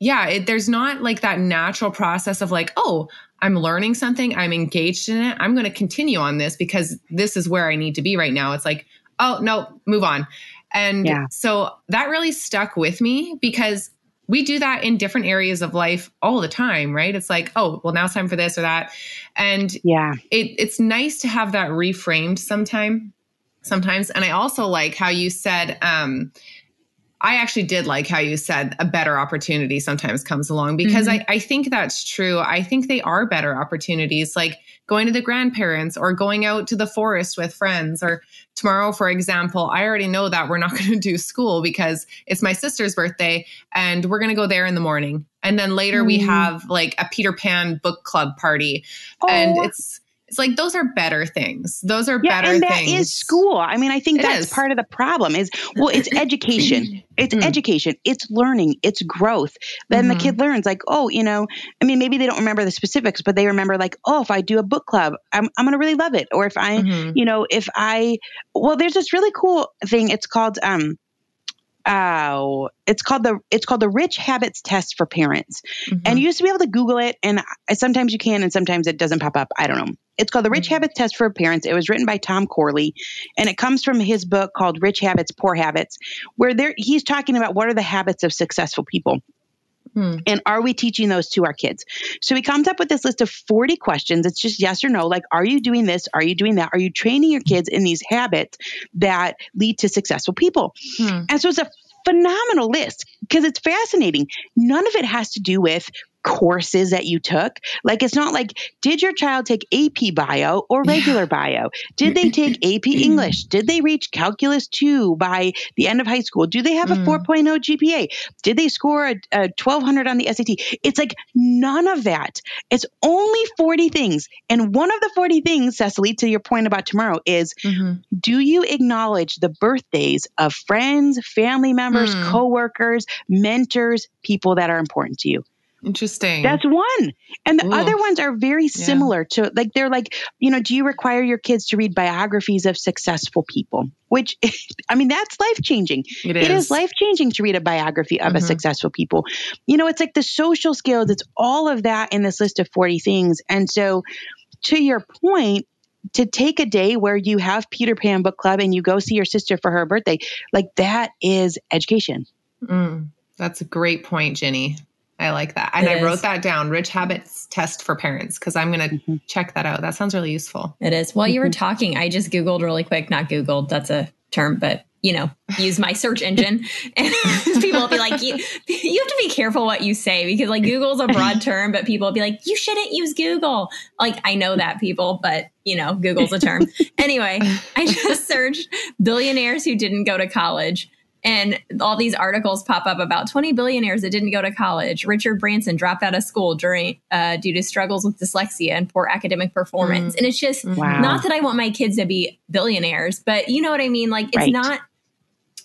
yeah, it, there's not like that natural process of like, oh, I'm learning something, I'm engaged in it, I'm going to continue on this because this is where I need to be right now. It's like, oh, no, move on. And yeah. so that really stuck with me because we do that in different areas of life all the time, right? It's like, oh, well, now it's time for this or that. And yeah, it, it's nice to have that reframed sometime sometimes. And I also like how you said, um, I actually did like how you said a better opportunity sometimes comes along because mm-hmm. I, I think that's true. I think they are better opportunities, like going to the grandparents or going out to the forest with friends. Or tomorrow, for example, I already know that we're not (laughs) going to do school because it's my sister's birthday and we're going to go there in the morning. And then later mm. we have like a Peter Pan book club party. Oh. And it's, it's like those are better things. Those are yeah, better and that things. is school. I mean, I think it that's is. part of the problem is well, it's (laughs) education. It's mm. education. It's learning. It's growth. Then mm-hmm. the kid learns like, oh, you know, I mean, maybe they don't remember the specifics, but they remember like, oh, if I do a book club, I'm I'm gonna really love it. Or if I, mm-hmm. you know, if I well, there's this really cool thing. It's called um oh, it's called the it's called the Rich Habits Test for Parents. Mm-hmm. And you used to be able to Google it, and sometimes you can, and sometimes it doesn't pop up. I don't know. It's called the Rich mm-hmm. Habits Test for Parents. It was written by Tom Corley, and it comes from his book called Rich Habits, Poor Habits, where there he's talking about what are the habits of successful people. Hmm. And are we teaching those to our kids? So he comes up with this list of 40 questions. It's just yes or no. Like, are you doing this? Are you doing that? Are you training your kids in these habits that lead to successful people? Hmm. And so it's a phenomenal list because it's fascinating. None of it has to do with courses that you took. Like it's not like did your child take AP bio or regular yeah. bio? Did they (laughs) take AP English? Did they reach calculus 2 by the end of high school? Do they have a mm. 4.0 GPA? Did they score a, a 1200 on the SAT? It's like none of that. It's only 40 things. And one of the 40 things, Cecily, to your point about tomorrow is mm-hmm. do you acknowledge the birthdays of friends, family members, mm. coworkers, mentors, people that are important to you? Interesting. That's one. And the Ooh. other ones are very similar yeah. to like they're like, you know, do you require your kids to read biographies of successful people? Which (laughs) I mean, that's life changing. It is, is life changing to read a biography of mm-hmm. a successful people. You know, it's like the social skills, it's all of that in this list of 40 things. And so to your point, to take a day where you have Peter Pan book club and you go see your sister for her birthday, like that is education. Mm, that's a great point, Ginny. I like that. And it I wrote that down Rich Habits Test for Parents because I'm going to mm-hmm. check that out. That sounds really useful. It is. While you were mm-hmm. talking, I just Googled really quick, not Googled, that's a term, but you know, use my search engine. (laughs) And (laughs) people will be like, you, you have to be careful what you say because like Google's a broad term, but people will be like, you shouldn't use Google. Like, I know that people, but you know, Google's a term. (laughs) anyway, I just searched billionaires who didn't go to college and all these articles pop up about 20 billionaires that didn't go to college. Richard Branson dropped out of school during uh, due to struggles with dyslexia and poor academic performance. Mm. And it's just wow. not that I want my kids to be billionaires, but you know what I mean. Like it's right. not.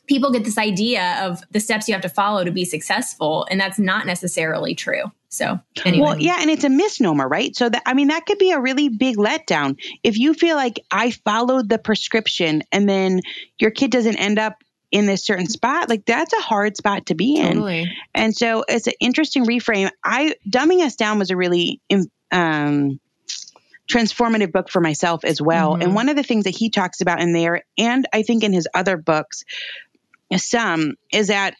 People get this idea of the steps you have to follow to be successful, and that's not necessarily true. So, anyway. well, yeah, and it's a misnomer, right? So that I mean, that could be a really big letdown if you feel like I followed the prescription and then your kid doesn't end up in this certain spot, like that's a hard spot to be in. Totally. And so it's an interesting reframe. I dumbing us down was a really um, transformative book for myself as well. Mm-hmm. And one of the things that he talks about in there, and I think in his other books, some is that,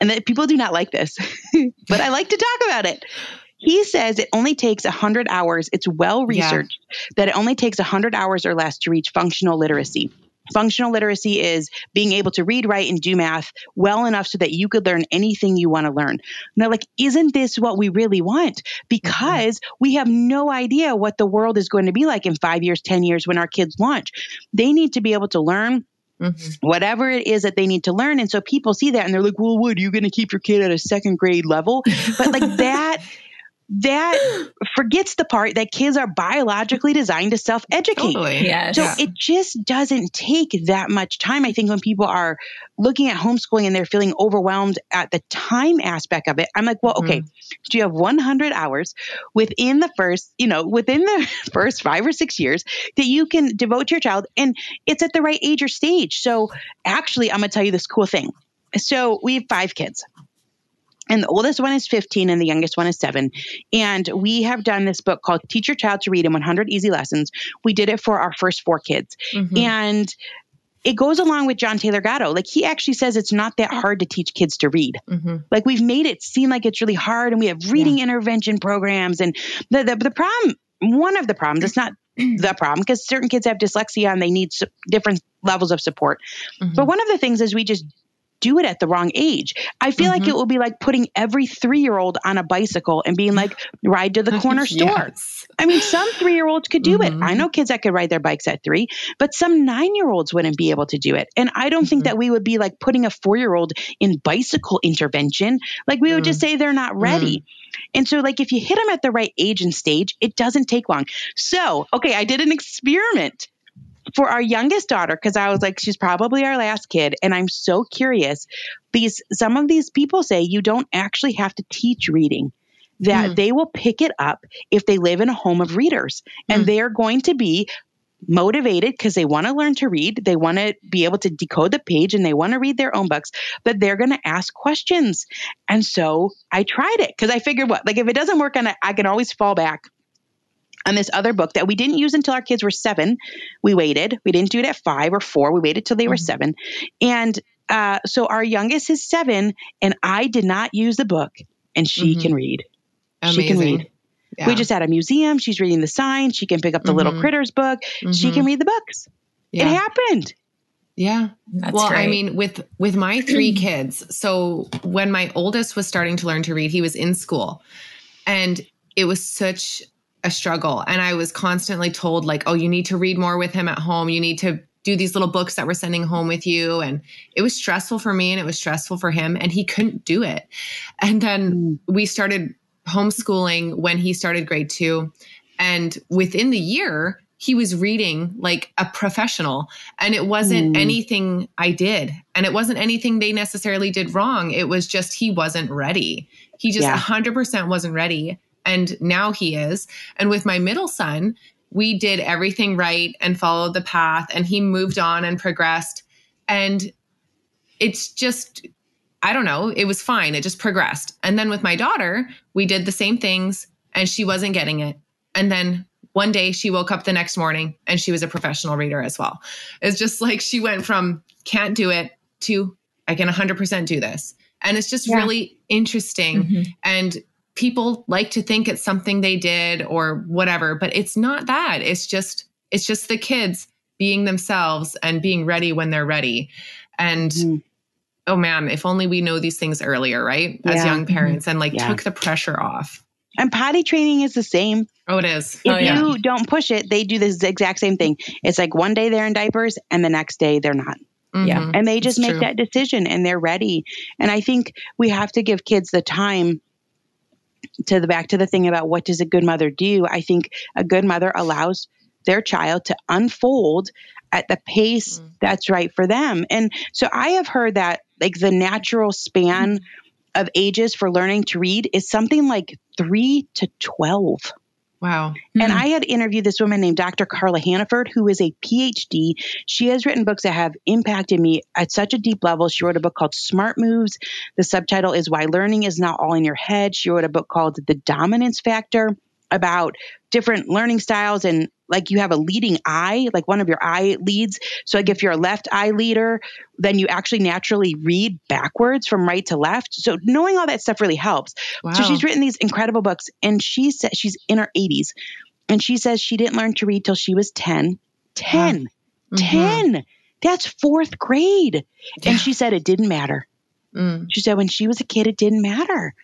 and that people do not like this, (laughs) but I like to talk about it. He says it only takes 100 hours. It's well researched yeah. that it only takes 100 hours or less to reach functional literacy. Functional literacy is being able to read, write, and do math well enough so that you could learn anything you want to learn. Now, like, isn't this what we really want? Because mm-hmm. we have no idea what the world is going to be like in five years, 10 years when our kids launch. They need to be able to learn Mm-hmm. whatever it is that they need to learn. And so people see that and they're like, well, what, are you going to keep your kid at a second grade level? But like (laughs) that that (gasps) forgets the part that kids are biologically designed to self educate. Totally. Yes. So it just doesn't take that much time. I think when people are looking at homeschooling and they're feeling overwhelmed at the time aspect of it, I'm like, well, okay, mm-hmm. do you have 100 hours within the first, you know, within the (laughs) first five or six years that you can devote to your child? And it's at the right age or stage. So actually, I'm going to tell you this cool thing. So we have five kids and the oldest one is 15 and the youngest one is seven. And we have done this book called Teach Your Child to Read in 100 Easy Lessons. We did it for our first four kids. Mm-hmm. And it goes along with John Taylor Gatto. Like he actually says it's not that hard to teach kids to read. Mm-hmm. Like we've made it seem like it's really hard and we have reading yeah. intervention programs. And the, the, the problem, one of the problems, it's not (clears throat) the problem because certain kids have dyslexia and they need different levels of support. Mm-hmm. But one of the things is we just do it at the wrong age. I feel mm-hmm. like it will be like putting every three year old on a bicycle and being like, ride to the (laughs) corner store. yes. I mean, some three year olds could do mm-hmm. it. I know kids that could ride their bikes at three, but some nine year olds wouldn't be able to do it. And I don't mm-hmm. think that we would be like putting a four year old in bicycle intervention. Like we would just mm. say they're not ready. Mm. And so, like, if you hit them at the right age and stage, it doesn't take long. So, okay, I did an experiment for our youngest daughter, because I was like, she's probably our last kid, and I'm so curious. These some of these people say you don't actually have to teach reading. That mm. they will pick it up if they live in a home of readers, and mm. they are going to be motivated because they want to learn to read, they want to be able to decode the page, and they want to read their own books, but they're going to ask questions. And so I tried it because I figured what, like if it doesn't work on it, I can always fall back on this other book that we didn't use until our kids were seven. We waited. We didn't do it at five or four. We waited till they mm-hmm. were seven. And uh, so our youngest is seven, and I did not use the book, and she mm-hmm. can read. Amazing. She can read. Yeah. We just had a museum. She's reading the signs. She can pick up the mm-hmm. little critters book. She can mm-hmm. read the books. Yeah. It happened. Yeah. That's well, great. I mean, with with my three (clears throat) kids, so when my oldest was starting to learn to read, he was in school. And it was such a struggle. And I was constantly told, like, oh, you need to read more with him at home. You need to do these little books that we're sending home with you. And it was stressful for me and it was stressful for him. And he couldn't do it. And then mm. we started homeschooling when he started grade two. And within the year, he was reading like a professional and it wasn't mm. anything I did and it wasn't anything they necessarily did wrong. It was just he wasn't ready. He just yeah. 100% wasn't ready. And now he is. And with my middle son, we did everything right and followed the path, and he moved on and progressed. And it's just, I don't know, it was fine. It just progressed. And then with my daughter, we did the same things, and she wasn't getting it. And then one day she woke up the next morning and she was a professional reader as well. It's just like she went from can't do it to I can 100% do this. And it's just yeah. really interesting. Mm-hmm. And people like to think it's something they did or whatever, but it's not that. It's just it's just the kids being themselves and being ready when they're ready. And mm. oh man, if only we know these things earlier, right? Yeah. As young mm-hmm. parents and like yeah. took the pressure off. And potty training is the same. Oh, it is. If oh, yeah. you don't push it, they do this exact same thing. It's like one day they're in diapers and the next day they're not. Mm-hmm. Yeah. And they just it's make true. that decision and they're ready. And I think we have to give kids the time to the back to the thing about what does a good mother do, I think a good mother allows their child to unfold at the pace mm. that's right for them. And so I have heard that like the natural span mm. of ages for learning to read is something like 3 to 12. Wow. And mm-hmm. I had interviewed this woman named Dr. Carla Hannaford, who is a PhD. She has written books that have impacted me at such a deep level. She wrote a book called Smart Moves. The subtitle is Why Learning is Not All in Your Head. She wrote a book called The Dominance Factor about different learning styles and like you have a leading eye, like one of your eye leads. So like if you're a left eye leader, then you actually naturally read backwards from right to left. So knowing all that stuff really helps. Wow. So she's written these incredible books and she said she's in her 80s and she says she didn't learn to read till she was 10. 10. Mhm. 10. That's fourth grade. Yeah. And she said it didn't matter. Mm. She said when she was a kid, it didn't matter.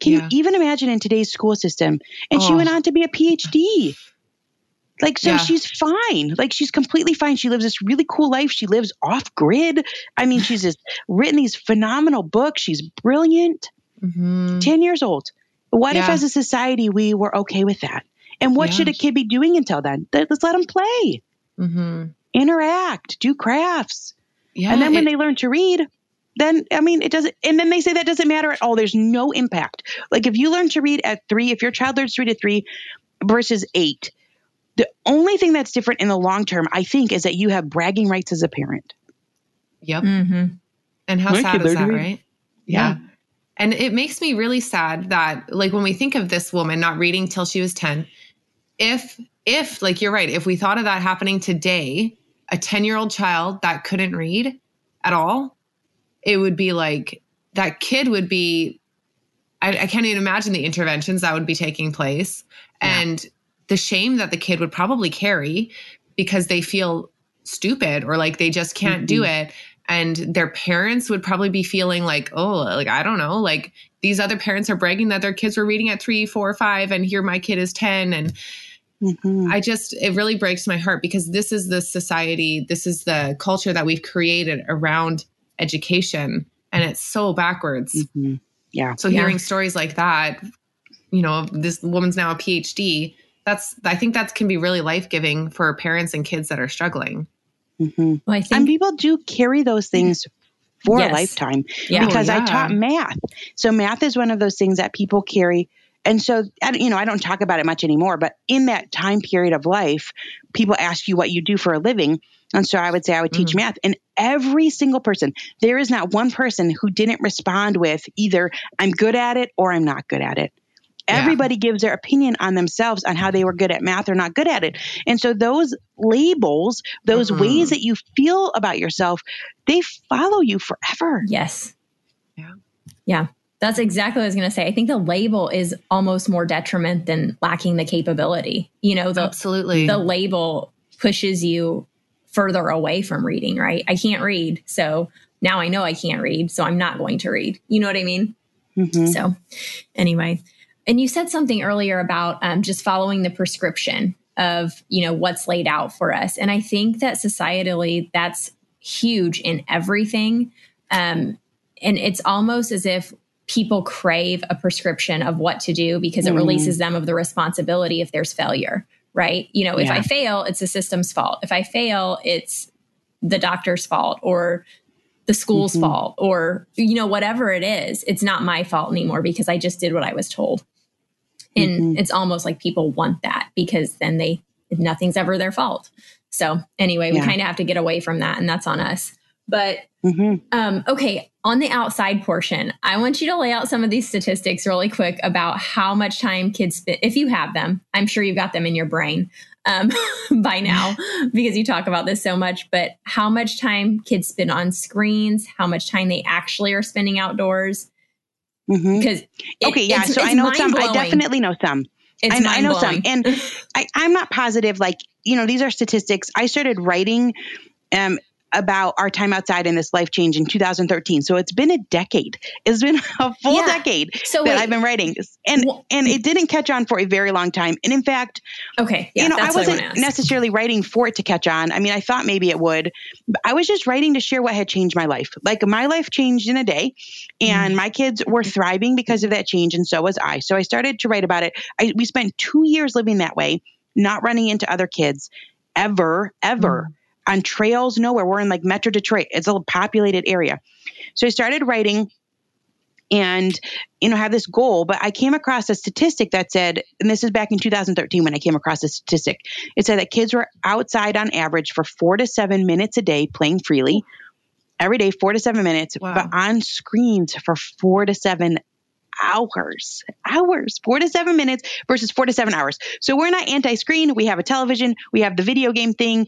Can Yeah. you even imagine in today's school system? And she Oh. went on to be a PhD. Like, so Yeah. she's fine. Like, she's completely fine. She lives this really cool life. She lives off grid. I mean, she's just (laughs) written these phenomenal books. She's brilliant. Mhm. 10 years old. What if, as a society, we were okay with that? And what Yeah. should a kid be doing until then? Let's let them play, Mhm. interact, do crafts. Yeah. and then when it- they learn to read, then I mean it doesn't and then they say that doesn't matter at all. There's no impact. Like if you learn to read at three, if your child learns to read at three versus eight, the only thing that's different in the long term, I think, is that you have bragging rights as a parent. Yep. hmm And how My sad is that, to read. right? Yeah. And it makes me really sad that like when we think of this woman not reading till she was 10, if if like you're right, if we thought of that happening today, a 10-year-old child that couldn't read at all, it would be like that kid would be I, I can't even imagine the interventions that would be taking place Yeah. and the shame that the kid would probably carry because they feel stupid or like they just can't do it and their parents would probably be feeling like oh like i don't know like these other parents are bragging that their kids were reading at three four five and here my kid is 10 and Mhm. i just it really breaks my heart because this is the society this is the culture that we've created around education and it's so backwards Mhm. Yeah. so Yeah. hearing stories like that you know this woman's now a phd that's i think that can be really life-giving for parents and kids that are struggling Mhm. Well, I And people do carry those things for Yes. a lifetime. yeah. because I yeah. taught math. So math is one of those things that people carry. And so, you know, I don't talk about it much anymore, but in that time period of life, people ask you what you do for a living. And so I would say I would teach Mhm. math. And every single person, there is not one person who didn't respond with either I'm good at it or I'm not good at it. Yeah. Everybody gives their opinion on themselves on how they were good at math or not good at it. And so those labels, those Mhm. ways that you feel about yourself, they follow you forever. Yes. Yeah. Yeah. That's exactly what I was going to say. I think the label is almost more detriment than lacking the capability. You know, the absolutely the label pushes you further away from reading, right? I can't read. So now I know I can't read, so I'm not going to read. You know what I mean? Mhm. So, anyway, and you said something earlier about um, just following the prescription of you know what's laid out for us, and I think that societally that's huge in everything, um, and it's almost as if people crave a prescription of what to do because it Mhm. releases them of the responsibility if there's failure, right? You know, if Yeah. I fail, it's the system's fault. If I fail, it's the doctor's fault or the school's Mhm. fault or you know whatever it is it's not my fault anymore because i just did what i was told and Mhm. it's almost like people want that because then they nothing's ever their fault so anyway we Yeah. kind of have to get away from that and that's on us but Mhm. um, okay, on the outside portion, I want you to lay out some of these statistics really quick about how much time kids spend, if you have them. I'm sure you've got them in your brain um, (laughs) by now because you talk about this so much, but how much time kids spend on screens, how much time they actually are spending outdoors. Mhm. Because it- Okay, yeah. it's- so I know some. I definitely know some. It's I, I know some, and (laughs) I, I'm not positive. Like you know, these are statistics. I started writing um, about our time outside and this life change in 2013. So it's been a decade. It's been (laughs) a full Yeah. decade so that wait, I've been writing, and Well- and it didn't catch on for a very long time. And in fact, okay, yeah, you know, I I wasn't ask. necessarily writing for it to catch on. I mean, I thought maybe it would. But I was just writing to share what had changed my life. Like my life changed in a day, and Mm-hmm. my kids were thriving because of that change, and so was I. So I started to write about it. I, we spent two years living that way, not running into other kids ever, ever. Mm. On trails, nowhere. We're in like Metro Detroit. It's a populated area. So I started writing and you know have this goal but i came across a statistic that said and this is back in 2013 when i came across this statistic it said that kids were outside on average for four to seven minutes a day playing freely every day four to seven minutes Wow. but on screens for four to seven hours, hours, four to seven minutes versus four to seven hours. So we're not anti screen. We have a television, we have the video game thing.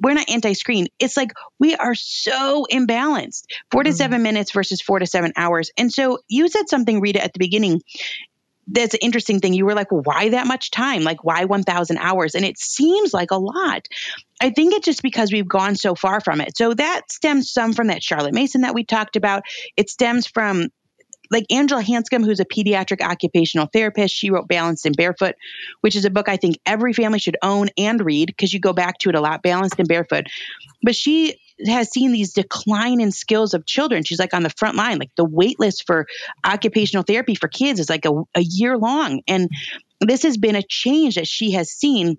We're not anti screen. It's like we are so imbalanced 4 to mm-hmm. seven minutes versus four to seven hours. And so you said something, Rita, at the beginning that's an interesting thing. You were like, well, why that much time? Like, why 1,000 hours? And it seems like a lot. I think it's just because we've gone so far from it. So that stems some from that Charlotte Mason that we talked about. It stems from like Angela Hanscom, who's a pediatric occupational therapist, she wrote Balanced and Barefoot, which is a book I think every family should own and read because you go back to it a lot, Balanced and Barefoot. But she has seen these decline in skills of children. She's like on the front line, like the wait list for occupational therapy for kids is like a, a year long. And this has been a change that she has seen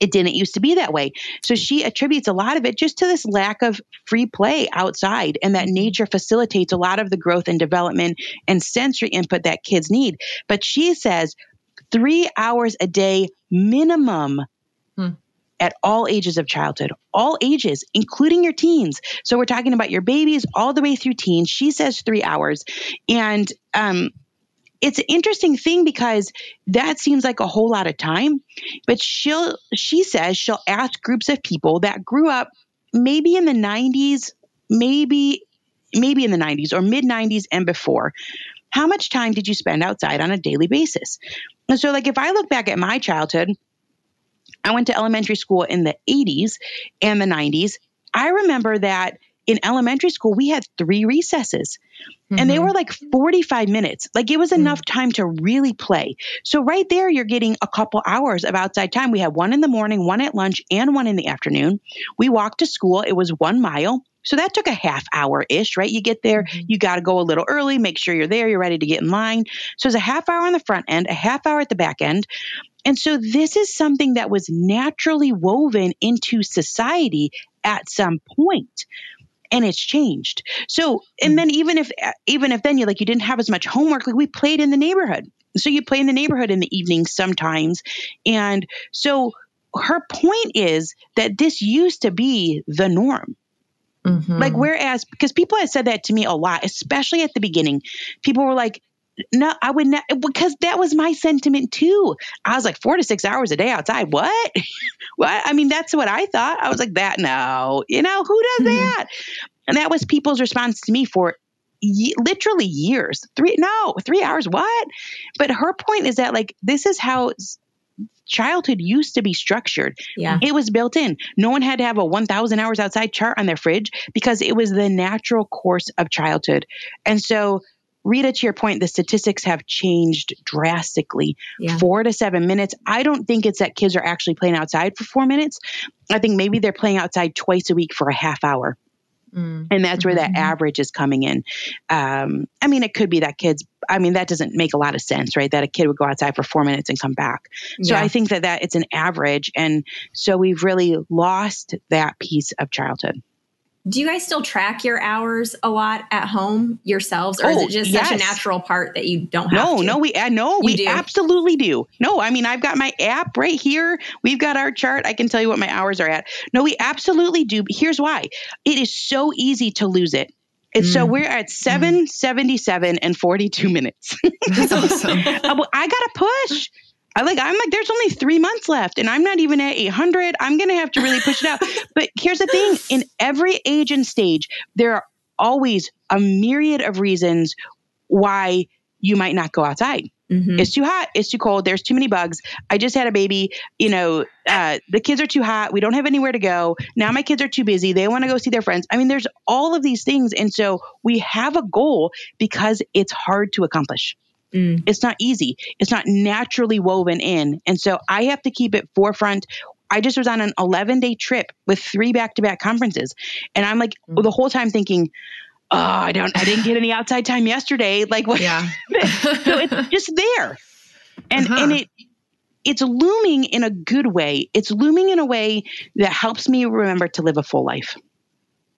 it didn't used to be that way. So she attributes a lot of it just to this lack of free play outside and that nature facilitates a lot of the growth and development and sensory input that kids need. But she says three hours a day minimum hmm at all ages of childhood, all ages, including your teens. So we're talking about your babies all the way through teens. She says three hours. And um, it's an interesting thing because that seems like a whole lot of time. But she'll she says she'll ask groups of people that grew up maybe in the 90s, maybe maybe in the 90s or mid 90s and before. How much time did you spend outside on a daily basis? And so like if I look back at my childhood, I went to elementary school in the 80s and the 90s. I remember that in elementary school, we had three recesses mm-hmm. and they mm-hmm. were like 45 minutes. Like it was mm-hmm. enough time to really play. So, right there, you're getting a couple hours of outside time. We had one in the morning, one at lunch, and one in the afternoon. We walked to school, it was one mile. So that took a half hour ish, right? You get there, mm-hmm. you got to go a little early, make sure you're there, you're ready to get in line. So it's a half hour on the front end, a half hour at the back end. And so this is something that was naturally woven into society at some point and it's changed. So, and then even if even if then you like you didn't have as much homework, like we played in the neighborhood. So you play in the neighborhood in the evenings sometimes. And so her point is that this used to be the norm. Mm-hmm. Like whereas because people had said that to me a lot, especially at the beginning. People were like, no, I would not because that was my sentiment too. I was like four to six hours a day outside. What? (laughs) what? I mean, that's what I thought. I was like that. No, you know who does mm-hmm. that? And that was people's response to me for ye- literally years. Three, no, three hours. What? But her point is that like this is how childhood used to be structured. Yeah. It was built in. No one had to have a 1000 hours outside chart on their fridge because it was the natural course of childhood. And so Rita, to your point, the statistics have changed drastically. Yeah. Four to seven minutes. I don't think it's that kids are actually playing outside for four minutes. I think maybe they're playing outside twice a week for a half hour. Mm. And that's where mm-hmm. that average is coming in. Um, I mean, it could be that kids, I mean, that doesn't make a lot of sense, right? That a kid would go outside for four minutes and come back. So yeah. I think that, that it's an average. And so we've really lost that piece of childhood do you guys still track your hours a lot at home yourselves or oh, is it oh, just yes. such a natural part that you don't have no to? no we uh, no you we do? absolutely do no i mean i've got my app right here we've got our chart i can tell you what my hours are at no we absolutely do here's why it is so easy to lose it and mm. so we're at mm. 777 mm. and 42 minutes. That's (laughs) awesome. I got to push. I like I'm like there's only 3 months left and I'm not even at 800. I'm going to have to really push it out. (laughs) but here's the thing, in every age and stage there are always a myriad of reasons why you might not go outside. Mm-hmm. It's too hot. It's too cold. There's too many bugs. I just had a baby. You know, uh, the kids are too hot. We don't have anywhere to go. Now my kids are too busy. They want to go see their friends. I mean, there's all of these things. And so we have a goal because it's hard to accomplish. Mm. It's not easy. It's not naturally woven in. And so I have to keep it forefront. I just was on an 11 day trip with three back to back conferences. And I'm like mm. the whole time thinking, oh, I don't, I didn't get any outside time yesterday. Like what? Yeah. (laughs) so it's just there. And, uh-huh. and it, it's looming in a good way. It's looming in a way that helps me remember to live a full life.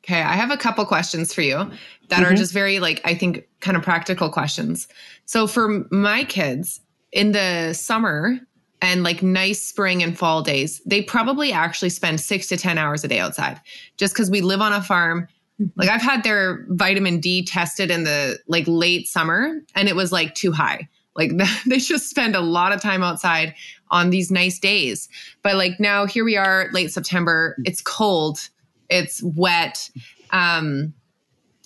Okay, I have a couple questions for you that mm-hmm. are just very like I think kind of practical questions. So for my kids in the summer and like nice spring and fall days, they probably actually spend 6 to 10 hours a day outside just cuz we live on a farm Like I've had their vitamin D tested in the like late summer and it was like too high. Like (laughs) they just spend a lot of time outside on these nice days. But like now here we are late September, it's cold, it's wet. Um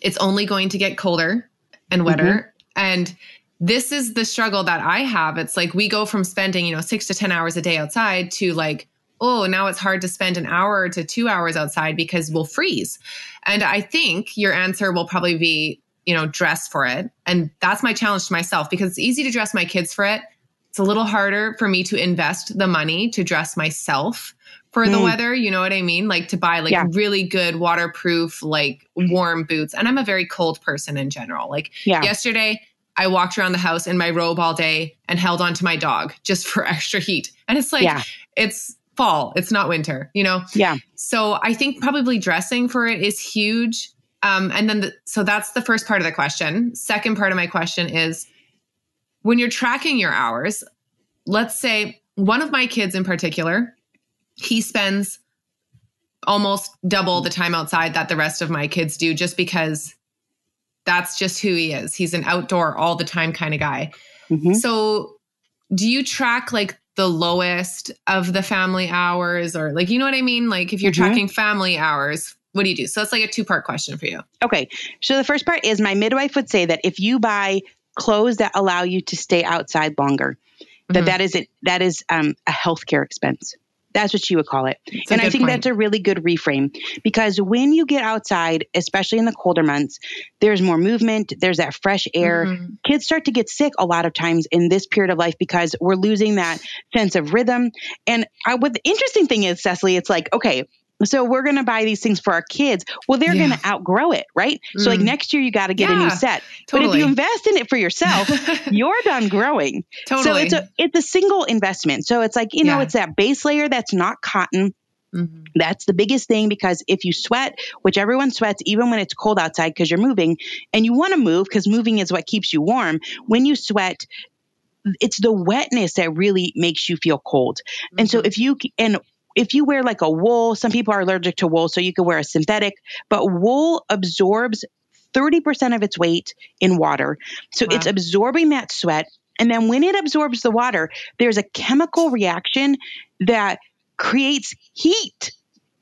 it's only going to get colder and wetter mm-hmm. and this is the struggle that I have. It's like we go from spending, you know, 6 to 10 hours a day outside to like oh, now it's hard to spend an hour to 2 hours outside because we'll freeze. And I think your answer will probably be you know, dress for it. And that's my challenge to myself because it's easy to dress my kids for it. It's a little harder for me to invest the money to dress myself for the mm. weather. You know what I mean? Like to buy like yeah. really good waterproof, like warm boots. And I'm a very cold person in general. Like yeah. yesterday, I walked around the house in my robe all day and held on to my dog just (laughs) for extra heat. And it's like, yeah. it's fall, it's not winter, you know? Yeah. So I think probably dressing for it is huge. Um, and then, the, so that's the first part of the question. Second part of my question is when you're tracking your hours, let's say one of my kids in particular, he spends almost double the time outside that the rest of my kids do just because that's just who he is. He's an outdoor all the time kind of guy. Mm-hmm. So, do you track like the lowest of the family hours or like you know what I mean? Like if you're mm-hmm. tracking family hours, what do you do? So that's like a two part question for you. Okay. So the first part is my midwife would say that if you buy clothes that allow you to stay outside longer, that mm-hmm. that is it, that is um, a healthcare expense. That's what she would call it. That's and I think point. that's a really good reframe because when you get outside, especially in the colder months, there's more movement, there's that fresh air. Mm-hmm. Kids start to get sick a lot of times in this period of life because we're losing that sense of rhythm. And I, what the interesting thing is, Cecily, it's like, okay, so we're going to buy these things for our kids. Well, they're yeah. going to outgrow it, right? Mm. So like mm. next year you got to get yeah, a new set. Totally. But if you invest in it for yourself, (laughs) you're done growing. Totally. So it's a it's a single investment. So it's like, you know, yeah. it's that base layer that's not cotton. Mm-hmm. That's the biggest thing because if you sweat, which everyone sweats even when it's cold outside because you're moving and you want to move because moving is what keeps you warm. When you sweat, it's the wetness that really makes you feel cold. Mm-hmm. And so mm-hmm. if you and if you wear like a wool, some people are allergic to wool, so you could wear a synthetic, but wool absorbs 30% of its weight in water. So wow. it's absorbing that sweat. And then when it absorbs the water, there's a chemical reaction that creates heat.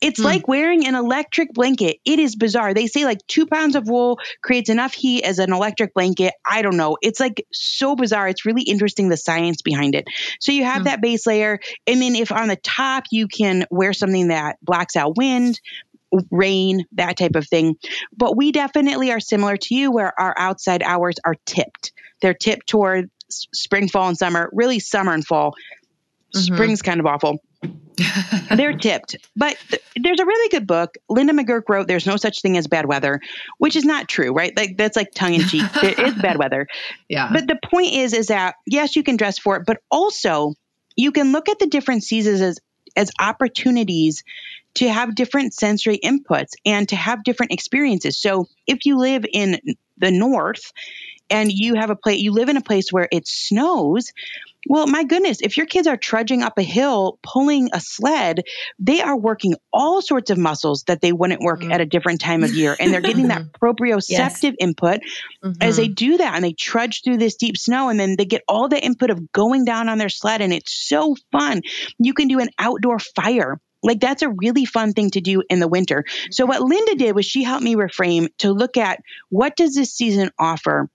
It's mm. like wearing an electric blanket. It is bizarre. They say like two pounds of wool creates enough heat as an electric blanket. I don't know. It's like so bizarre. It's really interesting the science behind it. So you have mm. that base layer. And then if on the top you can wear something that blocks out wind, rain, that type of thing. But we definitely are similar to you where our outside hours are tipped. They're tipped toward spring, fall, and summer, really summer and fall. Mm-hmm. Spring's kind of awful. (laughs) They're tipped. But th- there's a really good book. Linda McGurk wrote There's No Such Thing as Bad Weather, which is not true, right? Like that's like tongue in cheek. there is bad weather. (laughs) Yeah. But the point is is that yes, you can dress for it, but also you can look at the different seasons as as opportunities to have different sensory inputs and to have different experiences. So if you live in the north and you have a place you live in a place where it snows, well, my goodness, if your kids are trudging up a hill, pulling a sled, they are working all sorts of muscles that they wouldn't work mm-hmm. at a different time of year. And they're getting that proprioceptive yes. input mm-hmm. as they mm-hmm. do that and they trudge through this deep snow and then they get all the input of going down on their sled. And it's so fun. You can do an outdoor fire. Like that's a really fun thing to do in the winter. So what Linda did was she helped me reframe to look at what does this season offer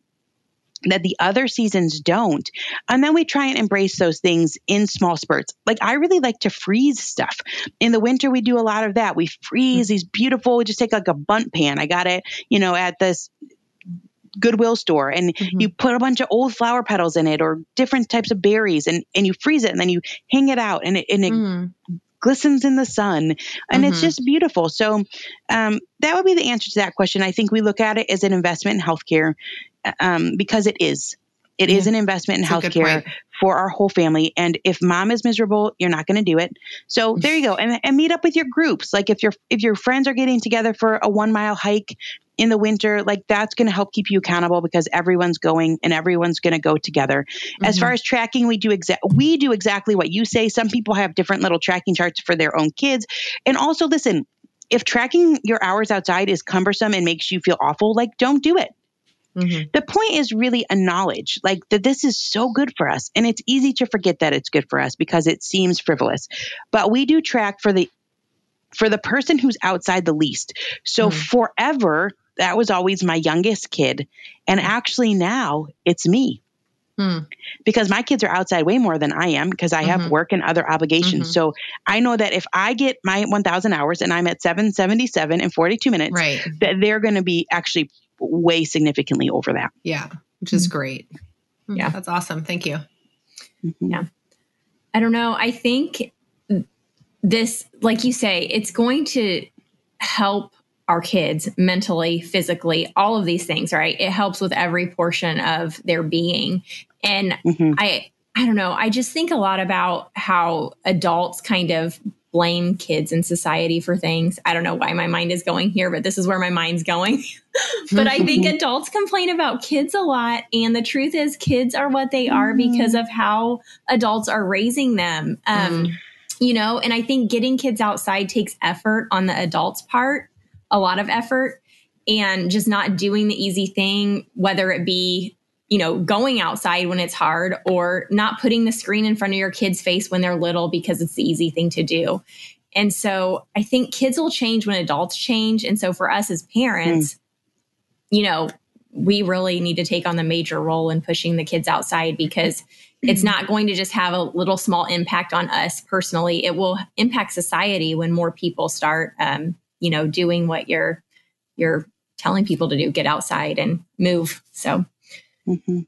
that the other seasons don't. And then we try and embrace those things in small spurts. Like I really like to freeze stuff. In the winter, we do a lot of that. We freeze these beautiful, we just take like a Bundt pan. I got it, you know, at this Goodwill store and mm-hmm. you put a bunch of old flower petals in it or different types of berries and, and you freeze it and then you hang it out and it, and it mm glistens in the sun and mm-hmm. it's just beautiful so um, that would be the answer to that question i think we look at it as an investment in healthcare um, because it is. It yeah. is an investment in healthcare for our whole family. And if mom is miserable, you're not going to do it. So there you go. And, and meet up with your groups. Like if your if your friends are getting together for a one mile hike in the winter, like that's going to help keep you accountable because everyone's going and everyone's going to go together. Mm-hmm. As far as tracking, we do exact we do exactly what you say. Some people have different little tracking charts for their own kids. And also listen, if tracking your hours outside is cumbersome and makes you feel awful, like don't do it. Mm-hmm. The point is really a knowledge, like that this is so good for us. And it's easy to forget that it's good for us because it seems frivolous. But we do track for the for the person who's outside the least. So mm. forever, that was always my youngest kid. And actually now it's me. Mm. Because my kids are outside way more than I am because I have mm-hmm. work and other obligations. Mm-hmm. So I know that if I get my 1,000 hours and I'm at 777 and 42 minutes, right. that they're going to be actually way significantly over that. Yeah, which is mm-hmm. great. Yeah, that's awesome. Thank you. Mm-hmm. Yeah. I don't know. I think this, like you say, it's going to help our kids mentally, physically, all of these things, right? It helps with every portion of their being. And mm-hmm. I, I don't know. I just think a lot about how adults kind of blame kids in society for things. I don't know why my mind is going here, but this is where my mind's going. (laughs) but I think (laughs) adults complain about kids a lot. And the truth is, kids are what they are mm-hmm. because of how adults are raising them. Um, mm. You know, and I think getting kids outside takes effort on the adult's part, a lot of effort, and just not doing the easy thing, whether it be you know, going outside when it's hard or not putting the screen in front of your kid's face when they're little because it's the easy thing to do. And so I think kids will change when adults change. And so for us as parents, mm. you know, we really need to take on the major role in pushing the kids outside because it's not going to just have a little small impact on us personally. It will impact society when more people start, um, you know, doing what you're you're telling people to do: get outside and move. So Mm-hmm.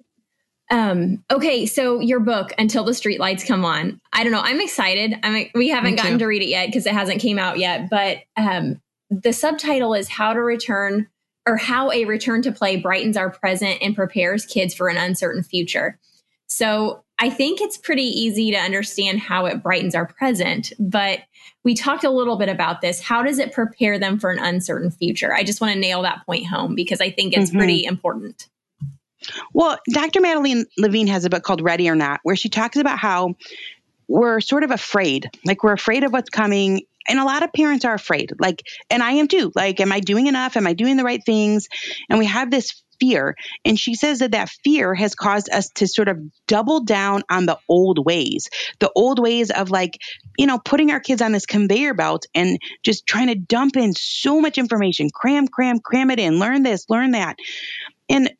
Um, okay, so your book, Until the Streetlights Come On. I don't know. I'm excited. I'm we haven't gotten to read it yet because it hasn't came out yet, but um, the subtitle is How to Return or How a Return to Play Brightens Our Present and Prepares Kids for an Uncertain Future. So I think it's pretty easy to understand how it brightens our present, but we talked a little bit about this. How does it prepare them for an uncertain future? I just want to nail that point home because I think it's mm-hmm. pretty important. Well, Dr. Madeline Levine has a book called Ready or Not, where she talks about how we're sort of afraid. Like we're afraid of what's coming. And a lot of parents are afraid. Like, and I am too. Like, am I doing enough? Am I doing the right things? And we have this fear. And she says that that fear has caused us to sort of double down on the old ways, the old ways of like, you know, putting our kids on this conveyor belt and just trying to dump in so much information, cram, cram, cram it in, learn this, learn that. And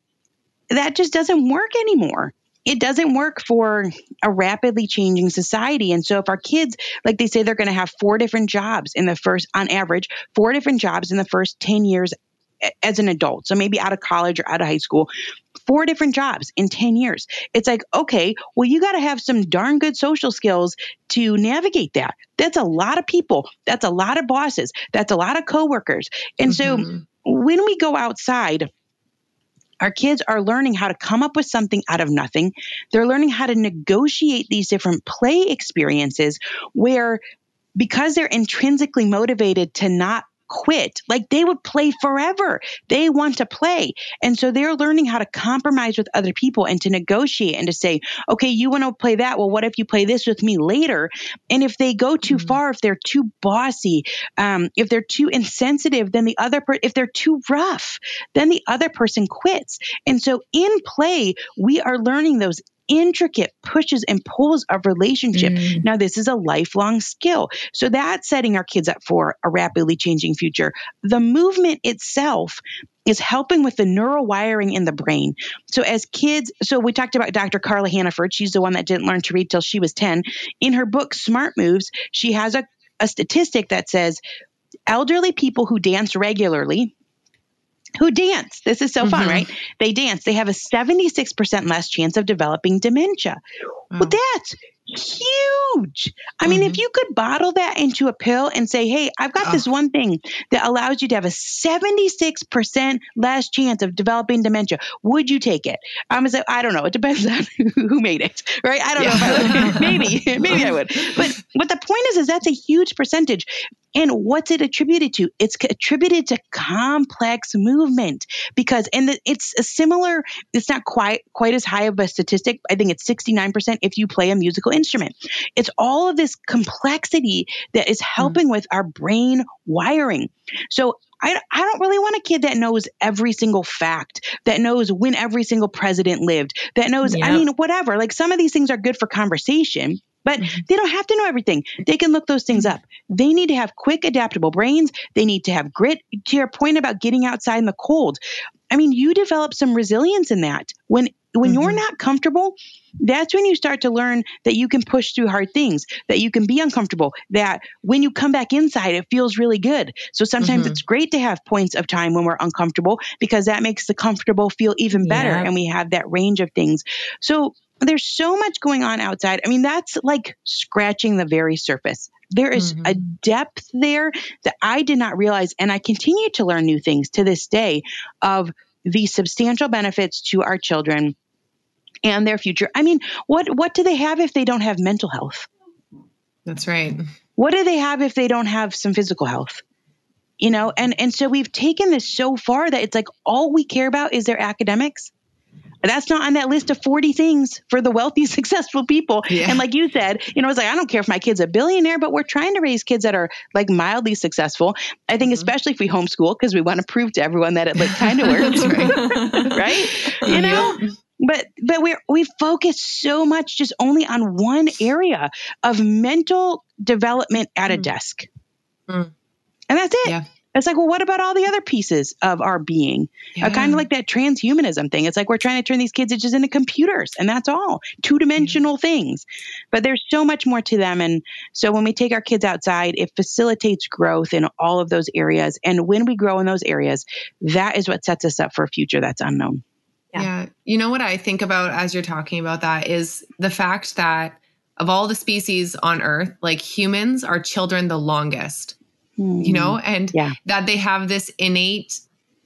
that just doesn't work anymore it doesn't work for a rapidly changing society. And so if our kids, like they say, they're going to have four different jobs in the first, on average, four different jobs in the first 10 years as an adult. So maybe out of college or out of high school, four different jobs in 10 years. It's like, okay, well, you got to have some darn good social skills to navigate that. That's a lot of people. That's a lot of bosses. That's a lot of coworkers. And mm-hmm. so when we go outside, our kids are learning how to come up with something out of nothing. They're learning how to negotiate these different play experiences where because they're intrinsically motivated to not quit. Like they would play forever. They want to play. And so they're learning how to compromise with other people and to negotiate and to say, okay, you want to play that. Well, what if you play this with me later? And if they go too mm-hmm. far, if they're too bossy, um, if they're too insensitive, then the other person, if they're too rough, then the other person quits. And so in play, we are learning those intricate pushes and pulls of relationship. Mm. Now, this is a lifelong skill. So that's setting our kids up for a rapidly changing future. The movement itself is helping with the neural wiring in the brain. So as kids, so we talked about Dr. Carla Hannaford. She's the one that didn't learn to read till she was 10. In her book, Smart Moves, she has a, a statistic that says elderly people who dance regularly, who dance. This is so mm-hmm. fun, right? They dance. They have a 76% less chance of developing dementia. Well, that's huge. I mm-hmm. mean, if mm-hmm. you could bottle that into a pill and say, hey, I've got oh. this one thing that allows you to have a 76% less chance of developing dementia, would you take it? I'm going to say, I don't know. It depends (laughs) on who made it, right? I don't yeah. know if I would. maybe, (laughs) maybe I would. But, but the point is, is that's a huge percentage. And what's it attributed to? It's attributed to complex movement because, and it's a similar, it's not quite, quite as high of a statistic. I think it's 69% if you play a musical instrument. It's all of this complexity that is helping mm. with our brain wiring. So I, I don't really want a kid that knows every single fact, that knows when every single president lived, that knows, yep. I mean, whatever. Like some of these things are good for conversation, but mm-hmm. they don't have to know everything. They can look those things up. They need to have quick, adaptable brains. They need to have grit. To your point about getting outside in the cold, I mean, you develop some resilience in that. When when mm-hmm. you're not comfortable, that's when you start to learn that you can push through hard things, that you can be uncomfortable, that when you come back inside, it feels really good. So sometimes mm-hmm. it's great to have points of time when we're uncomfortable because that makes the comfortable feel even better. Yeah. And we have that range of things. So there's so much going on outside. I mean, that's like scratching the very surface. There is mm-hmm. a depth there that I did not realize. And I continue to learn new things to this day of the substantial benefits to our children and their future. I mean, what what do they have if they don't have mental health? That's right. What do they have if they don't have some physical health? You know, and and so we've taken this so far that it's like all we care about is their academics. That's not on that list of 40 things for the wealthy, (laughs) successful people. Yeah. And like you said, you know, it's like, I don't care if my kid's a billionaire, but we're trying to raise kids that are like mildly successful. I think, mm-hmm. especially if we homeschool, because we want to prove to everyone that it like kind of (laughs) works. right. (laughs) right? You know? Yep but but we we focus so much just only on one area of mental development at a mm. desk mm. and that's it yeah. it's like well what about all the other pieces of our being yeah. uh, kind of like that transhumanism thing it's like we're trying to turn these kids just into computers and that's all two-dimensional mm. things but there's so much more to them and so when we take our kids outside it facilitates growth in all of those areas and when we grow in those areas that is what sets us up for a future that's unknown yeah. yeah. You know what I think about as you're talking about that is the fact that of all the species on earth, like humans are children the longest, mm. you know, and yeah. that they have this innate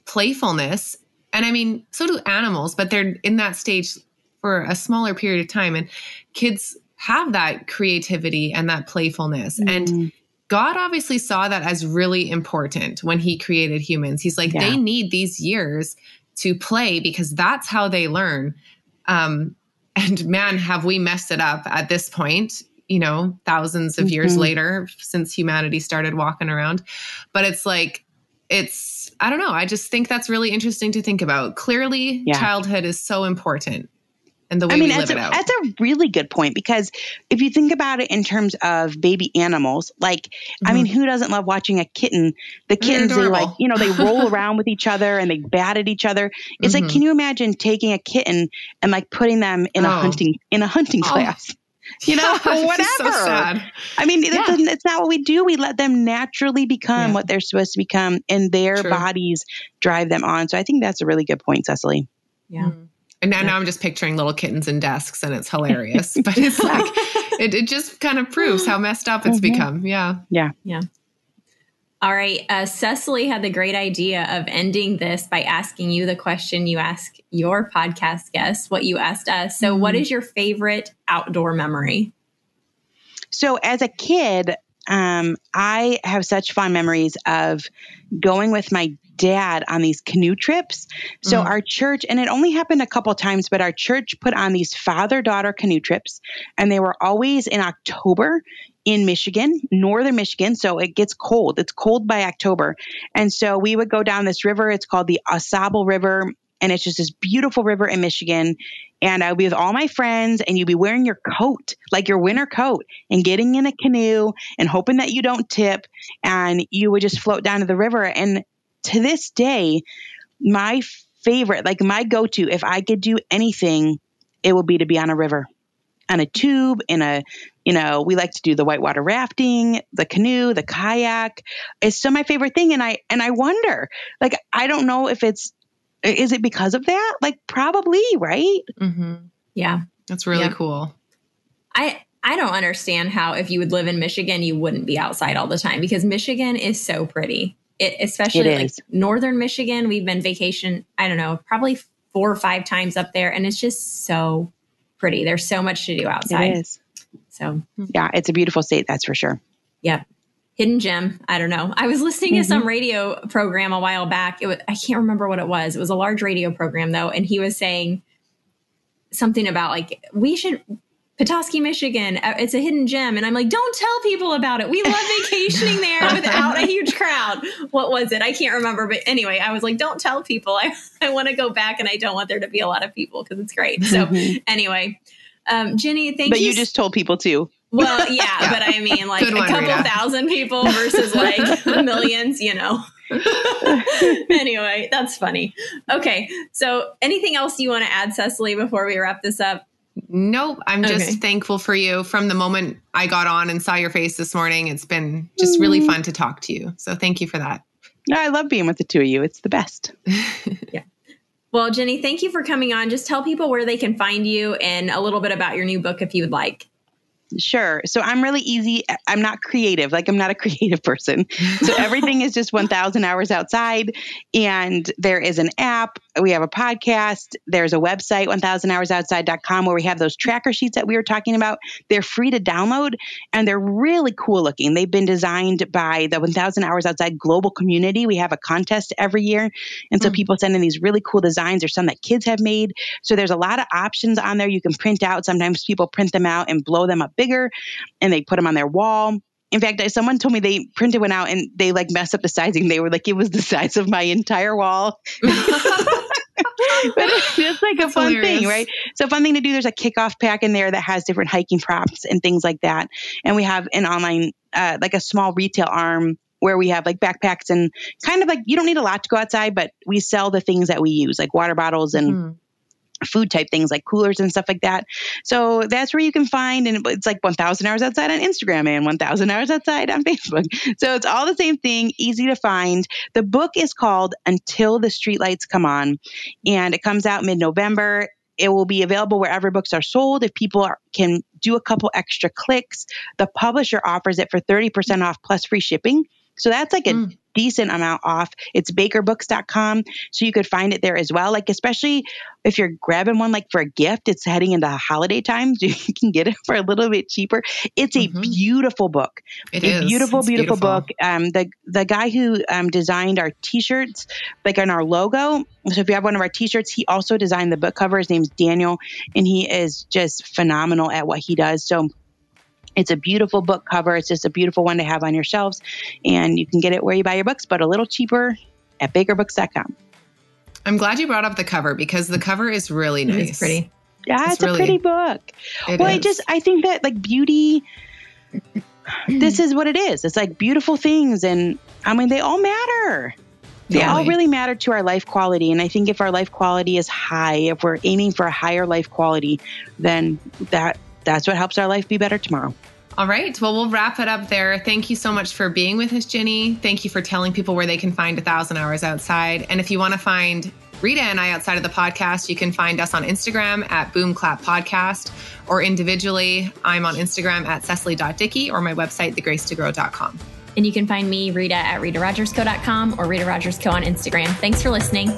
playfulness. And I mean, so do animals, but they're in that stage for a smaller period of time. And kids have that creativity and that playfulness. Mm. And God obviously saw that as really important when he created humans. He's like, yeah. they need these years to play because that's how they learn. Um, and man, have we messed it up at this point, you know, thousands of mm-hmm. years later since humanity started walking around. But it's like, it's, I don't know. I just think that's really interesting to think about. Clearly, yeah. childhood is so important and the way I mean, we live a, it out. That's a really good point because if you think about it in terms of baby animals, like mm-hmm. I mean, mm-hmm. who doesn't love watching a kitten? The kittens, they like you know they roll (laughs) around with each other and they bat at each other. It's mm-hmm. like, can you imagine taking a kitten and like putting them in oh. a hunting in a hunting oh. class? (laughs) You know, (laughs) whatever. So I mean, yeah. it's not what we do. We let them naturally become yeah. what they're supposed to become, and their True. bodies drive them on. So I think that's a really good point, Cecily. Yeah. Mm-hmm. And now, yeah. now I'm just picturing little kittens in desks and it's (laughs) hilarious. but it's like, (laughs) it, it just kind of proves how messed up it's mm-hmm. become. Yeah. Yeah. Yeah. All right. Uh, Cecily had the great idea of ending this by asking you the question you ask your podcast guests, what you asked us. So, mm-hmm. what is your favorite outdoor memory? So, as a kid, um, I have such fond memories of going with my dad on these canoe trips. So mm. our church, and it only happened a couple times, but our church put on these father daughter canoe trips, and they were always in October in Michigan, northern Michigan. So it gets cold. It's cold by October. And so we would go down this river. It's called the Ausable River. And it's just this beautiful river in Michigan. And I would be with all my friends, and you'd be wearing your coat, like your winter coat, and getting in a canoe and hoping that you don't tip. And you would just float down to the river. And to this day, my favorite, like my go to, if I could do anything, it would be to be on a river, on a tube, in a, you know, we like to do the whitewater rafting, the canoe, the kayak. It's still my favorite thing. And I, and I wonder, like, I don't know if it's, is it because of that? Like, probably, right? Mm-hmm. Yeah. That's really yeah. cool. I, I don't understand how if you would live in Michigan, you wouldn't be outside all the time because Michigan is so pretty. It, especially it like northern Michigan, we've been vacation, I don't know, probably four or five times up there. And it's just so pretty. There's so much to do outside. It is. So, yeah, it's a beautiful state, that's for sure. Yep. Hidden gem. I don't know. I was listening mm-hmm. to some radio program a while back. It was, I can't remember what it was. It was a large radio program though. And he was saying something about like, we should, Petoskey, Michigan, uh, it's a hidden gem. And I'm like, don't tell people about it. We love vacationing there (laughs) without a huge crowd. What was it? I can't remember. But anyway, I was like, don't tell people. (laughs) I, I want to go back and I don't want there to be a lot of people because it's great. So mm-hmm. anyway, um, Ginny, thank but you. But you just told people too. Well, yeah, (laughs) yeah. but I mean, like one, a couple Rita. thousand people versus like (laughs) millions, you know. (laughs) anyway, that's funny. Okay, so anything else you want to add, Cecily, before we wrap this up? Nope. I'm just okay. thankful for you. From the moment I got on and saw your face this morning, it's been just really mm-hmm. fun to talk to you. So thank you for that. No, I love being with the two of you. It's the best. yeah. Well, Ginny, thank you for coming on. Just tell people where they can find you and a little bit about your new book if you would like. Sure. So I'm really easy. I'm not creative. Like I'm not a (laughs) creative person. So (laughs) everything is just 1000 hours outside and there is an app, we have a podcast, there's a website 1000hoursoutside.com where we have those tracker sheets that we were talking about. They're free to download and they're really cool looking. They've been designed by the 1000 hours outside global community. We have a contest every year and so mm. people send in these really cool designs or some that kids have made. So there's a lot of options on there you can print out. Sometimes people print them out and blow them up bigger and they put them on their wall. In fact, someone told me they printed one out and they like messed up the sizing. They were like, it was the (laughs) size of my entire wall. (laughs) (laughs) but it's like a fun hilarious. thing, right? So fun thing to do. There's a kickoff pack in there that has different hiking props and things like that. And we have an online, uh, like a small retail arm where we have like backpacks and kind of like you don't need a lot to go outside, but we sell the things that we use, like water bottles and mm food type things like coolers and stuff like that. So that's where you can find, and it's like 1,000 hours outside on Instagram and 1,000 hours outside on (laughs) Facebook. So it's all the same thing, easy to find. The book is called Until the Streetlights Come On, and it comes out mid November. It will be available wherever books are sold. If people are, can do a couple extra clicks, the publisher offers it for 30% off plus free shipping. So that's like a mm. Decent amount off. It's bakerbooks.com. So you could find it there as well. Like, especially if you're grabbing one like for a gift, it's heading into holiday times. (laughs) You can get it for a little bit cheaper. It's a mm-hmm. beautiful book. It a is. beautiful, beautiful, beautiful, book. Um, the the guy who um, designed our t-shirts, like on our logo. So if you have one of our t-shirts, he also designed the book cover. His name's Daniel, and he is just phenomenal at what he does. So it's a beautiful book cover. It's just a beautiful one to have on your shelves. And you can get it where you buy your books, but a little cheaper at bakerbooks.com. I'm glad you brought up the cover because the cover is really nice. It's pretty. Yeah, it's, it's really, a pretty book. well, is. I just I think that like beauty this is what it is. It's like beautiful things and I mean they all matter. They yeah. all really matter to our life quality. And I think if our life quality is high, if we're aiming for a higher life quality, then that that's what helps our life be better tomorrow. All right. Well, we'll wrap it up there. Thank you so much for being with us, Ginny. Thank you for telling people where they can find a thousand hours outside. And if you want to find Rita and I outside of the podcast, you can find us on Instagram at Boom Clap Podcast or individually. I'm on Instagram at Cecily.Dickey or my website, thegracetogrow.com. And you can find me, Rita, at RitaRogersCo.com or Rita Rogers Co on Instagram. Thanks for listening.